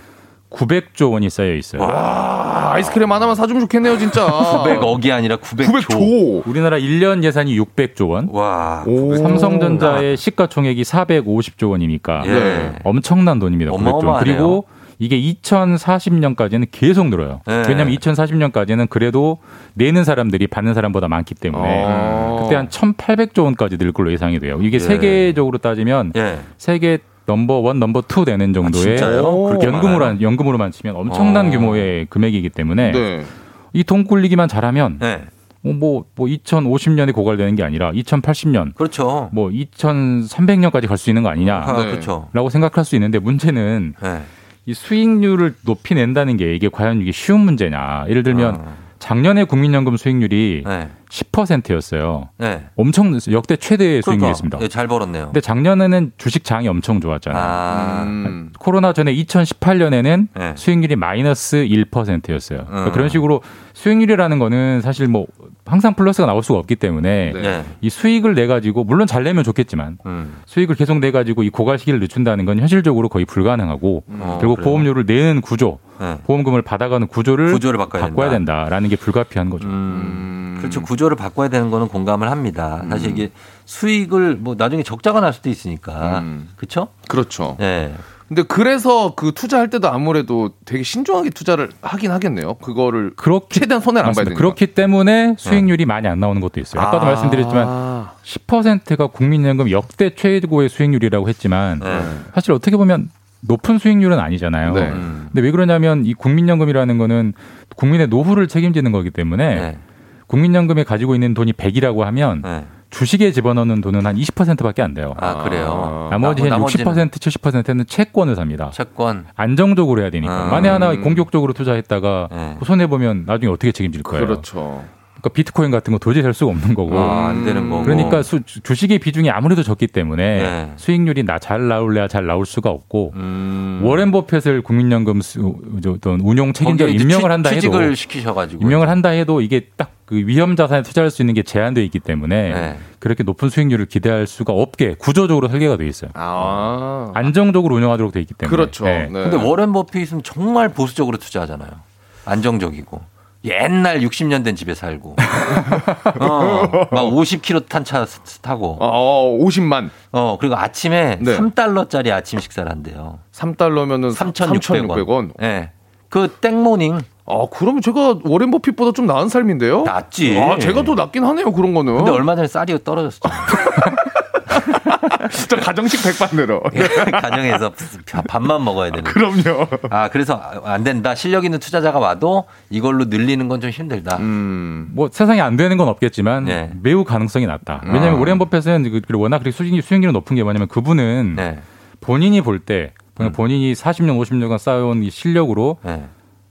900조 원이 쌓여 있어요. 아, 아이스크림 하나만 사주면 좋겠네요, 진짜. 900억이 아니라 900조. 900조. 우리나라 1년 예산이 600조 원. 와. 오. 삼성전자의 시가총액이 450조 원이니까 예. 네. 엄청난 돈입니다. 900조 원. 어마어마하네요. 그리고 이게 2040년까지는 계속 늘어요. 네. 왜냐하면 2040년까지는 그래도 내는 사람들이 받는 사람보다 많기 때문에 아. 그때 한 1,800조 원까지 늘 걸로 예상이 돼요. 이게 예. 세계적으로 따지면 예. 세계 number one, number two 되는 정도의 아, 진짜요? 그렇게 연금으로? 한- 연금으로만 치면 엄청난 어. 규모의 금액이기 때문에 네. 이돈 굴리기만 잘하면 네. 뭐, 뭐 2050년에 고갈되는 게 아니라 2080년, 그렇죠. 뭐 2300년까지 갈 수 있는 거 아니냐. 아, 네. 그렇죠. 라고 생각할 수 있는데 문제는 네. 이 수익률을 높이 낸다는 게 이게 과연 이게 쉬운 문제냐. 예를 들면 어. 작년에 국민연금 수익률이 네. 10%였어요. 네. 엄청 역대 최대의 그러니까, 수익률이었습니다. 예, 잘 벌었네요. 근데 작년에는 주식 장이 엄청 좋았잖아요. 아. 음. 코로나 전에 2018년에는 네. 수익률이 마이너스 1%였어요. 그러니까 음. 그런 식으로 수익률이라는 거는 사실 뭐 항상 플러스가 나올 수가 없기 때문에 네. 네. 이 수익을 내 가지고 물론 잘 내면 좋겠지만 음. 수익을 계속 내 가지고 이 고갈 시기를 늦춘다는 건 현실적으로 거의 불가능하고 어, 결국 그래요? 보험료를 내는 구조, 네. 보험금을 받아가는 구조를, 구조를 바꿔야 된다. 된다 라는 게 불가피한 거죠. 음, 그렇죠. 구조를 바꿔야 되는 거는 공감을 합니다. 사실 이게 수익을 뭐 나중에 적자가 날 수도 있으니까. 음. 그렇죠? 그렇죠. 네. 근데 그래서 그 투자할 때도 아무래도 되게 신중하게 투자를 하긴 하겠네요. 그거를 그렇게 최대한 손해를 안 봐야. 되니까. 그렇기 때문에 수익률이 많이 안 나오는 것도 있어요. 아까도 아. 말씀드렸지만 10%가 국민연금 역대 최고의 수익률이라고 했지만 네. 사실 어떻게 보면 높은 수익률은 아니잖아요. 네. 음. 근데 왜 그러냐면 이 국민연금이라는 거는 국민의 노후를 책임지는 거기 때문에 네. 국민연금에 가지고 있는 돈이 100이라고 하면 네. 주식에 집어넣는 돈은 한 20%밖에 안 돼요. 아, 그래요. 나머지 한 나머지는 60% 70%는 채권을 삽니다. 채권. 안정적으로 해야 되니까. 음. 만에 하나 공격적으로 투자했다가 네. 손해 보면 나중에 어떻게 책임질 거예요? 그렇죠. 그러니까 비트코인 같은 거 도저히 살 수가 없는 거고. 아, 안 되는 거고. 그러니까 수- 주식의 비중이 아무래도 적기 때문에 네. 수익률이 나 잘 나올래야 잘 나올 수가 없고 음. 워렌 버핏을 국민연금 수, 저 어떤 운용 책임자 임명을 취- 한다 해도 취직을 시키셔가지고. 임명을 한다 해도 이게 딱 그 위험 자산에 투자할 수 있는 게 제한되어 있기 때문에 네. 그렇게 높은 수익률을 기대할 수가 없게 구조적으로 설계가 돼 있어요. 아. 안정적으로 운영하도록 돼 있기 때문에. 그렇죠. 네. 네. 근데 워렌 버핏은 정말 보수적으로 투자하잖아요. 안정적이고. 옛날 60년 된 집에 살고. 어, 막 50km 탄 차 타고. 어, 50만. 어, 그리고 아침에 네. 3달러짜리 아침 식사를 한대요. 3달러면은 3,600원. 3,600원. 예. 네. 그 맥모닝. 아, 그러면 제가 워렌 버핏보다 좀 나은 삶인데요? 낫지. 아, 제가 더 낫긴 하네요, 그런 거는. 근데 얼마 전에 쌀이 떨어졌죠. 진짜 가정식 백반대로. 가정에서 밥만 먹어야 되는. 그럼요. 아, 그래서 안 된다. 실력 있는 투자자가 와도 이걸로 늘리는 건 좀 힘들다. 음. 뭐 세상에 안 되는 건 없겠지만 네. 매우 가능성이 낮다. 왜냐하면 아. 워렌 버핏은 워낙 그렇게 수익, 수익률이 높은 게 뭐냐면 그분은 네. 본인이 볼때 음. 본인이 40년, 50년간 쌓아온 이 실력으로 네.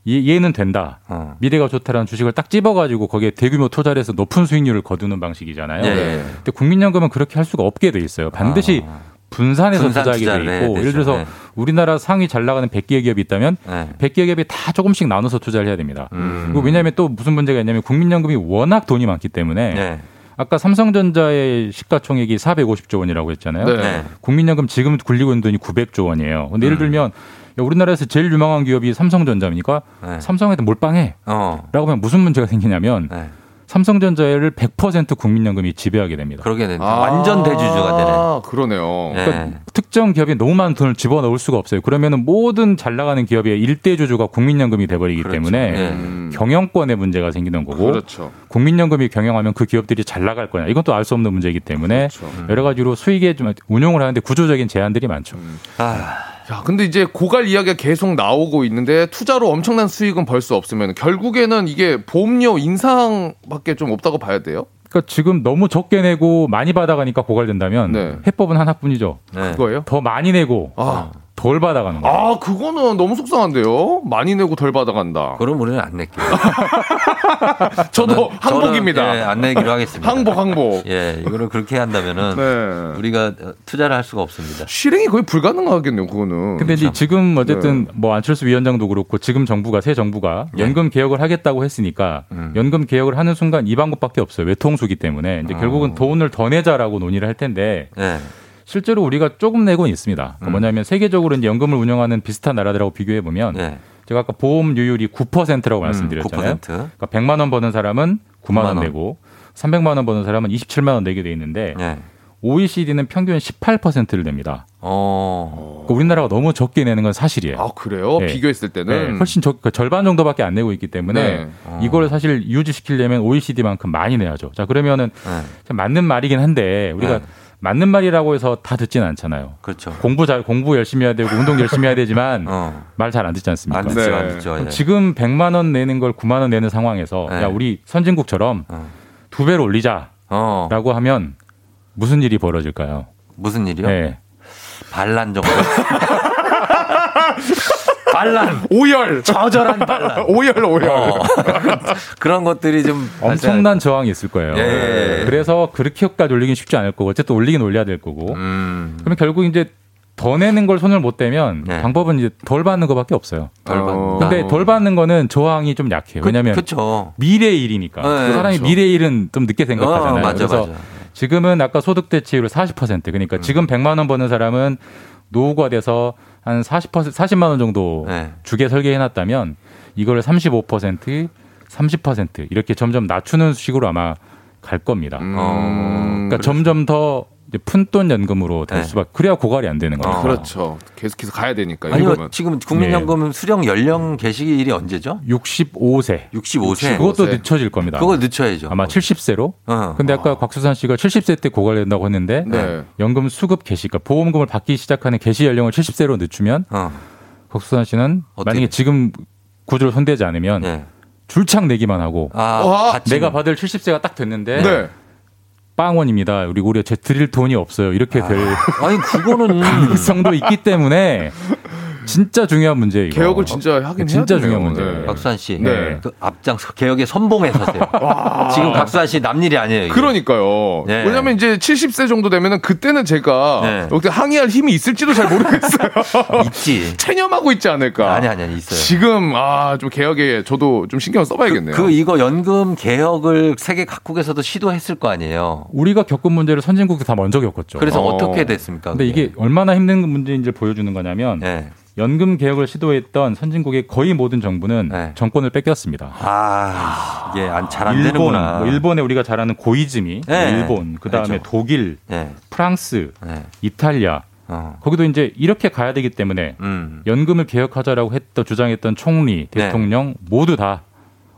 얘, 얘는 된다. 어. 미래가 좋다라는 주식을 딱 찝어가지고 거기에 대규모 투자를 해서 높은 수익률을 거두는 방식이잖아요. 예. 근데 국민연금은 그렇게 할 수가 없게 돼 있어요. 반드시 분산해서 분산 투자하게 투자를 돼 있고. 예를 들어서 네. 우리나라 상위 잘 나가는 100개 기업이 있다면 네. 100개 기업이 다 조금씩 나눠서 투자를 해야 됩니다. 음. 그리고 왜냐하면 또 무슨 문제가 있냐면 국민연금이 워낙 돈이 많기 때문에 네. 아까 삼성전자의 시가총액이 450조 원이라고 했잖아요. 네. 네. 국민연금 지금 굴리고 있는 돈이 900조 원이에요. 근데 음. 예를 들면 야, 우리나라에서 제일 유망한 기업이 삼성전자입니까? 네. 삼성한테 몰빵해. 어. 라고 하면 무슨 문제가 생기냐면 네. 삼성전자를 100% 국민연금이 지배하게 됩니다. 그러게 되네. 완전 대주주가 되네. 아, 그러네요. 예. 그러니까 특정 기업에 너무 많은 돈을 집어넣을 수가 없어요. 그러면은 모든 잘 나가는 기업의 일대주주가 국민연금이 돼버리기 그렇죠. 때문에 예. 음. 경영권의 문제가 생기는 거고 그렇죠. 국민연금이 경영하면 그 기업들이 잘 나갈 거냐 이건 또 알 수 없는 문제이기 때문에 그렇죠. 여러 가지로 수익에 좀 운용을 하는데 구조적인 제한들이 많죠. 아, 야, 근데 이제 고갈 이야기가 계속 나오고 있는데 투자로 엄청난 수익은 벌 수 없으면 결국에는 이게 보험료 인상밖에 좀 없다고 봐야 돼요? 그러니까 지금 너무 적게 내고 많이 받아가니까 고갈된다면 네. 해법은 하나뿐이죠. 네. 그거예요? 더 많이 내고 아. 덜 받아가는 거예요. 아, 그거는 너무 속상한데요. 많이 내고 덜 받아간다. 그럼 우리는 안 낼게요. 저도 저는- 항복입니다. 저는, 예, 안 내기로 하겠습니다. 항복, 항복. 예, 이거를 그렇게 한다면은 네. 우리가 투자를 할 수가 없습니다. 실행이 거의 불가능하겠네요, 그거는. 근데 이제 지금 어쨌든 네. 뭐 안철수 위원장도 그렇고 지금 정부가 새 정부가 네. 연금 개혁을 하겠다고 했으니까 음. 연금 개혁을 하는 순간 이 방법밖에 없어요. 외통수기 때문에 이제 어. 결국은 돈을 더 내자라고 논의를 할 텐데 예. 실제로 우리가 조금 내고는 있습니다. 그러니까 음. 뭐냐면 세계적으로 이제 연금을 운영하는 비슷한 나라들하고 비교해 보면 예. 제가 아까 보험료율이 9%라고 말씀드렸잖아요. 9%. 그러니까 100만 원 버는 사람은 9만 원 9만 원. 내고 300만 원 버는 사람은 27만 원 내게 돼 있는데 예. OECD는 평균 18%를 냅니다. 어. 그러니까 우리나라가 너무 적게 내는 건 사실이에요. 아, 그래요? 네. 비교했을 때는. 네, 훨씬 적, 그 절반 정도밖에 안 내고 있기 때문에 네. 어. 이걸 사실 유지시키려면 OECD만큼 많이 내야죠. 자 그러면은 예. 참 맞는 말이긴 한데 우리가 네. 맞는 말이라고 해서 다 듣지는 않잖아요. 그렇죠. 공부 잘 공부 열심히 해야 되고 운동 열심히 해야 되지만 어. 말잘 안 듣지 않습니까? 안 듣죠, 안 네. 듣죠. 그럼 예. 지금 100만 원 내는 걸 9만 원 내는 상황에서 네. 야 우리 선진국처럼 어. 두 배로 올리자라고 어. 하면 무슨 일이 벌어질까요? 무슨 일이요? 네. 반란 정도. 반란. 오열. 저절한 반란. 오열, 오열. 어. 그런 것들이 좀 엄청난 저항이 있을 거예요. 예. 그래서 그렇게까지 올리긴 쉽지 않을 거고 어쨌든 올리긴 올려야 될 거고. 음. 그러면 결국 이제 더 내는 걸 손을 못 대면 네. 방법은 이제 덜 받는 것밖에 없어요. 덜 받는다. 어. 근데 덜 받는 거는 저항이 좀 약해요. 왜냐하면 그렇죠. 미래의 일이니까. 네, 사람이 그렇죠. 미래의 일은 좀 늦게 생각하잖아요. 어, 맞아, 그래서 맞아. 지금은 아까 소득 대체율 40% 그러니까 지금 100만 원 버는 사람은 노후가 돼서 한 40% 40만 원 정도 네. 주게 설계해 놨다면 이걸 35% 30% 이렇게 점점 낮추는 식으로 아마 갈 겁니다. 음, 그러니까 점점 더 푼돈 연금으로 될 네. 수밖에 그래야 고갈이 안 되는 거예요. 어. 그렇죠. 계속해서 가야 되니까. 아니요, 이거면. 지금 국민연금 수령 연령 개시일이 언제죠? 65세. 65세. 그것도 65세. 늦춰질 겁니다. 그거 늦춰야죠. 아마 70세로. 어. 근데 아까 곽수산 씨가 70세 때 고갈된다고 했는데 네. 연금 수급 개시, 그러니까 보험금을 받기 시작하는 개시 연령을 70세로 늦추면 어. 곽수산 씨는 만약에 지금 구조를 손대지 않으면 예. 줄창 내기만 하고 아, 내가 받을 70세가 딱 됐는데 네. 빵원입니다. 우리 우리가 제 드릴 돈이 없어요. 이렇게 될 아 니 그거는 가능성도 있기 때문에 진짜 중요한 문제예요. 개혁을 진짜 하긴 진짜. 중요한 문제예요. 네. 박수환 씨, 네. 그 앞장서 개혁의 선봉에 서세요. 지금 박수환 씨 남일이 아니에요. 이게. 그러니까요. 네. 왜냐면 이제 70세 정도 되면은 그때는 제가 네. 여기 항의할 힘이 있을지도 잘 모르겠어요. 있지. 체념하고 있지 않을까. 아니 아니 아니 있어요. 지금 아 좀 개혁에 저도 좀 신경 을 써봐야겠네요. 그 이거 연금 개혁을 세계 각국에서도 시도했을 거 아니에요. 우리가 겪은 문제를 선진국도 다 먼저 겪었죠. 그래서 어. 어. 떻게 됐습니까? 근데 그게? 이게 얼마나 힘든 문제인지를 보여주는 거냐면 네. 연금 개혁을 시도했던 선진국의 거의 모든 정부는 네. 정권을 뺏겼습니다. 아 이게 잘안 일본, 되는구나. 뭐 일본에 우리가 잘 아는 고이즈미, 뭐 네. 일본, 그 다음에. 독일, 네. 프랑스, 네. 이탈리아, 어. 거기도 이제 이렇게 가야 되기 때문에 음. 연금을 개혁하자라고 했던 주장했던 총리, 네. 대통령 모두 다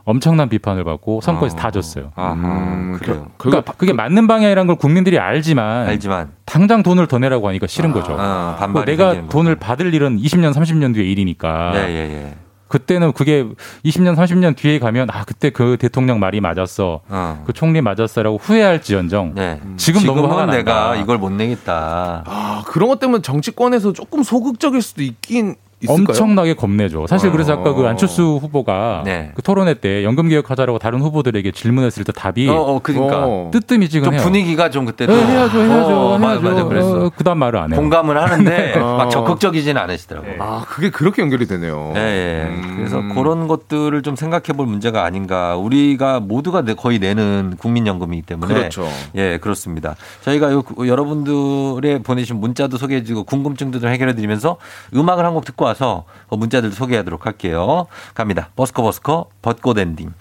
엄청난 비판을 받고 선거에서 어. 다 졌어요. 아하, 음, 그래요. 그러니까 그게 맞는 방향이라는 걸 국민들이 알지만 알지만 당장 돈을 더 내라고 하니까 싫은 거죠. 어, 뭐 반발이 내가 돈을 받을 일은 20년, 30년 뒤의 일이니까. 예, 예, 예. 그때는 그게 20년, 30년 뒤에 가면 아 그때 그 대통령 말이 맞았어, 어. 그 총리 맞았어라고 후회할지언정 네. 지금 너무 화가 내가 난다. 이걸 못 내겠다. 아 그런 것 때문에 정치권에서 조금 소극적일 수도 있긴 있을까요? 엄청나게 겁내죠. 사실 그래서 아까 그 어. 안철수 후보가 네. 그 토론회 때 연금 개혁하자라고 다른 후보들에게 질문했을 때 답이 어, 어, 그러니까. 어. 뜨뜨미지근해요. 좀 분위기가 좀 그때도 네, 해야죠, 해야죠, 어, 맞아, 해야죠. 맞아, 그랬어. 어, 그다음 말을 안 해요. 공감을 하는데 어. 막 적극적이지는 않으시더라고요. 아, 그게 그렇게 연결이 되네요. 네, 예. 음. 그래서 그런 것들을 좀 생각해 볼 문제가 아닌가. 우리가 모두가 내- 거의 내는 국민연금이기 때문에. 그렇죠. 예, 그렇습니다. 저희가 요- 여러분들의 보내신 문자도 소개해 주고 궁금증도 좀 해결해 드리면서 음악을 한 곡 듣고 와서 그 문자들 소개하도록 할게요. 갑니다. 버스커 버스커 벚꽃 엔딩.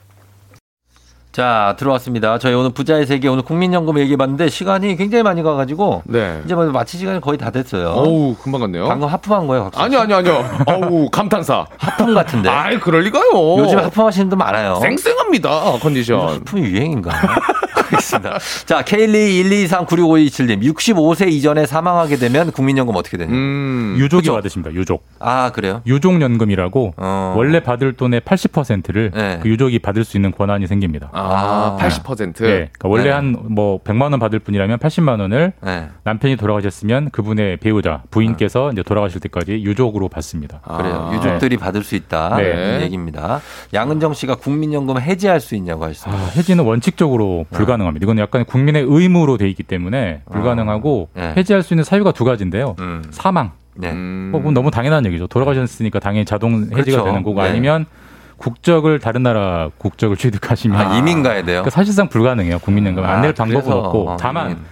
자, 들어왔습니다. 저희 오늘 부자의 세계 오늘 국민연금 얘기해 봤는데 시간이 굉장히 많이 가가지고 네. 이제 뭐 마칠 시간이 거의 다 됐어요. 어우, 금방 갔네요. 방금 하품한 거예요. 아니요, 아니요, 아니요. 어우, 감탄사. 하품 같은데. 아이, 그럴 리가요. 요즘 하품하시는 분 많아요. 쌩쌩합니다, 컨디션. 하품이 유행인가? 알겠습니다. 자, K12123965227님. 65세 이전에 사망하게 되면 국민연금 어떻게 되냐? 음. 유족이 그쵸? 받으십니다. 유족. 아, 그래요? 유족연금이라고 어. 원래 받을 돈의 80%를 네. 그 유족이 받을 수 있는 권한이 생깁니다. 아, 아. 80%. 네. 그러니까 원래 네. 한뭐 100만 원 받을 분이라면 80만 원을 네. 남편이 돌아가셨으면 그분의 배우자 부인께서 이제 돌아가실 때까지 유족으로 받습니다. 그래요. 아. 유족들이 받을 수 있다. 네. 이런 얘기입니다. 양은정 씨가 국민연금 해지할 수 있냐고 하셨습니다. 아, 해지는 원칙적으로 불가능 합니다. 이건 약간 국민의 의무로 돼 있기 때문에 불가능하고 네. 해지할 수 있는 사유가 두 가지인데요. 음. 사망. 네. 음. 뭐 그건 너무 당연한 얘기죠. 돌아가셨으니까 당연히 자동 해지가 그렇죠. 되는 거고 네. 아니면 국적을 다른 나라 국적을 취득하시면 아, 이민 가야 돼요? 그러니까 사실상 불가능해요. 국민연금 아, 안낼 방법은 없고 어, 다만 이민.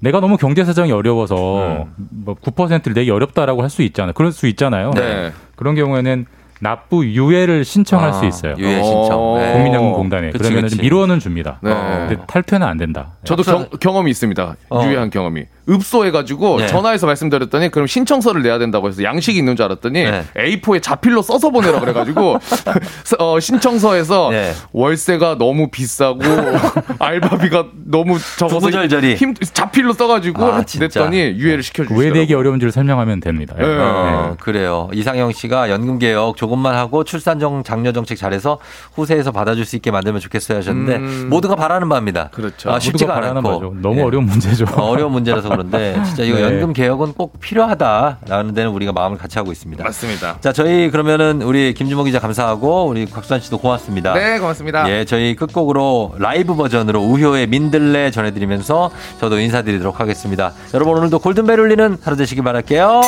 내가 너무 경제 사정이 어려워서 음. 뭐 9%를 내기 어렵다라고 할 수 있잖아요. 그럴 수 있잖아요. 네. 그런 경우에는 납부 유예를 신청할 아, 수 있어요. 유예 신청. 어. 네. 국민연금공단에 그치, 그러면 그치. 미루어는 줍니다. 네. 근데 탈퇴는 안 된다. 저도 경, 경험이 있습니다. 어. 유해한 경험이. 읍소해가지고 네. 전화해서 말씀드렸더니 그럼 신청서를 내야 된다고 해서 양식이 있는 줄 알았더니 네. A4에 자필로 써서 보내라 그래가지고 어, 신청서에서 네. 월세가 너무 비싸고 알바비가 너무 적어서. 힘 자필로 써가지고 아. 냈더니 유예를 왜 시켜주시더라고요. 내기 어려운지를 설명하면 됩니다. 네. 어, 그래요. 이상형 씨가 연금 개혁 조금 만 하고 출산정 장려 정책 잘해서 후세에서 받아줄 수 있게 만들면 좋겠어요 하셨는데 음. 모두가 바라는 바입니다. 그렇죠. 아, 쉽지가 거죠. 너무 예. 어려운 문제죠. 어, 어려운 문제라서 그런데 진짜 이거 네. 연금 개혁은 꼭 필요하다라는 데는 우리가 마음을 같이 하고 있습니다. 맞습니다. 자, 저희 그러면은 우리 김주모 기자 감사하고 우리 곽수환 씨도 고맙습니다. 네, 고맙습니다. 예, 저희 끝곡으로 라이브 버전으로 우효의 민들레 전해드리면서 저도 인사드리도록 하겠습니다. 여러분 오늘도 골든벨 울리는 하루 되시기 바랄게요.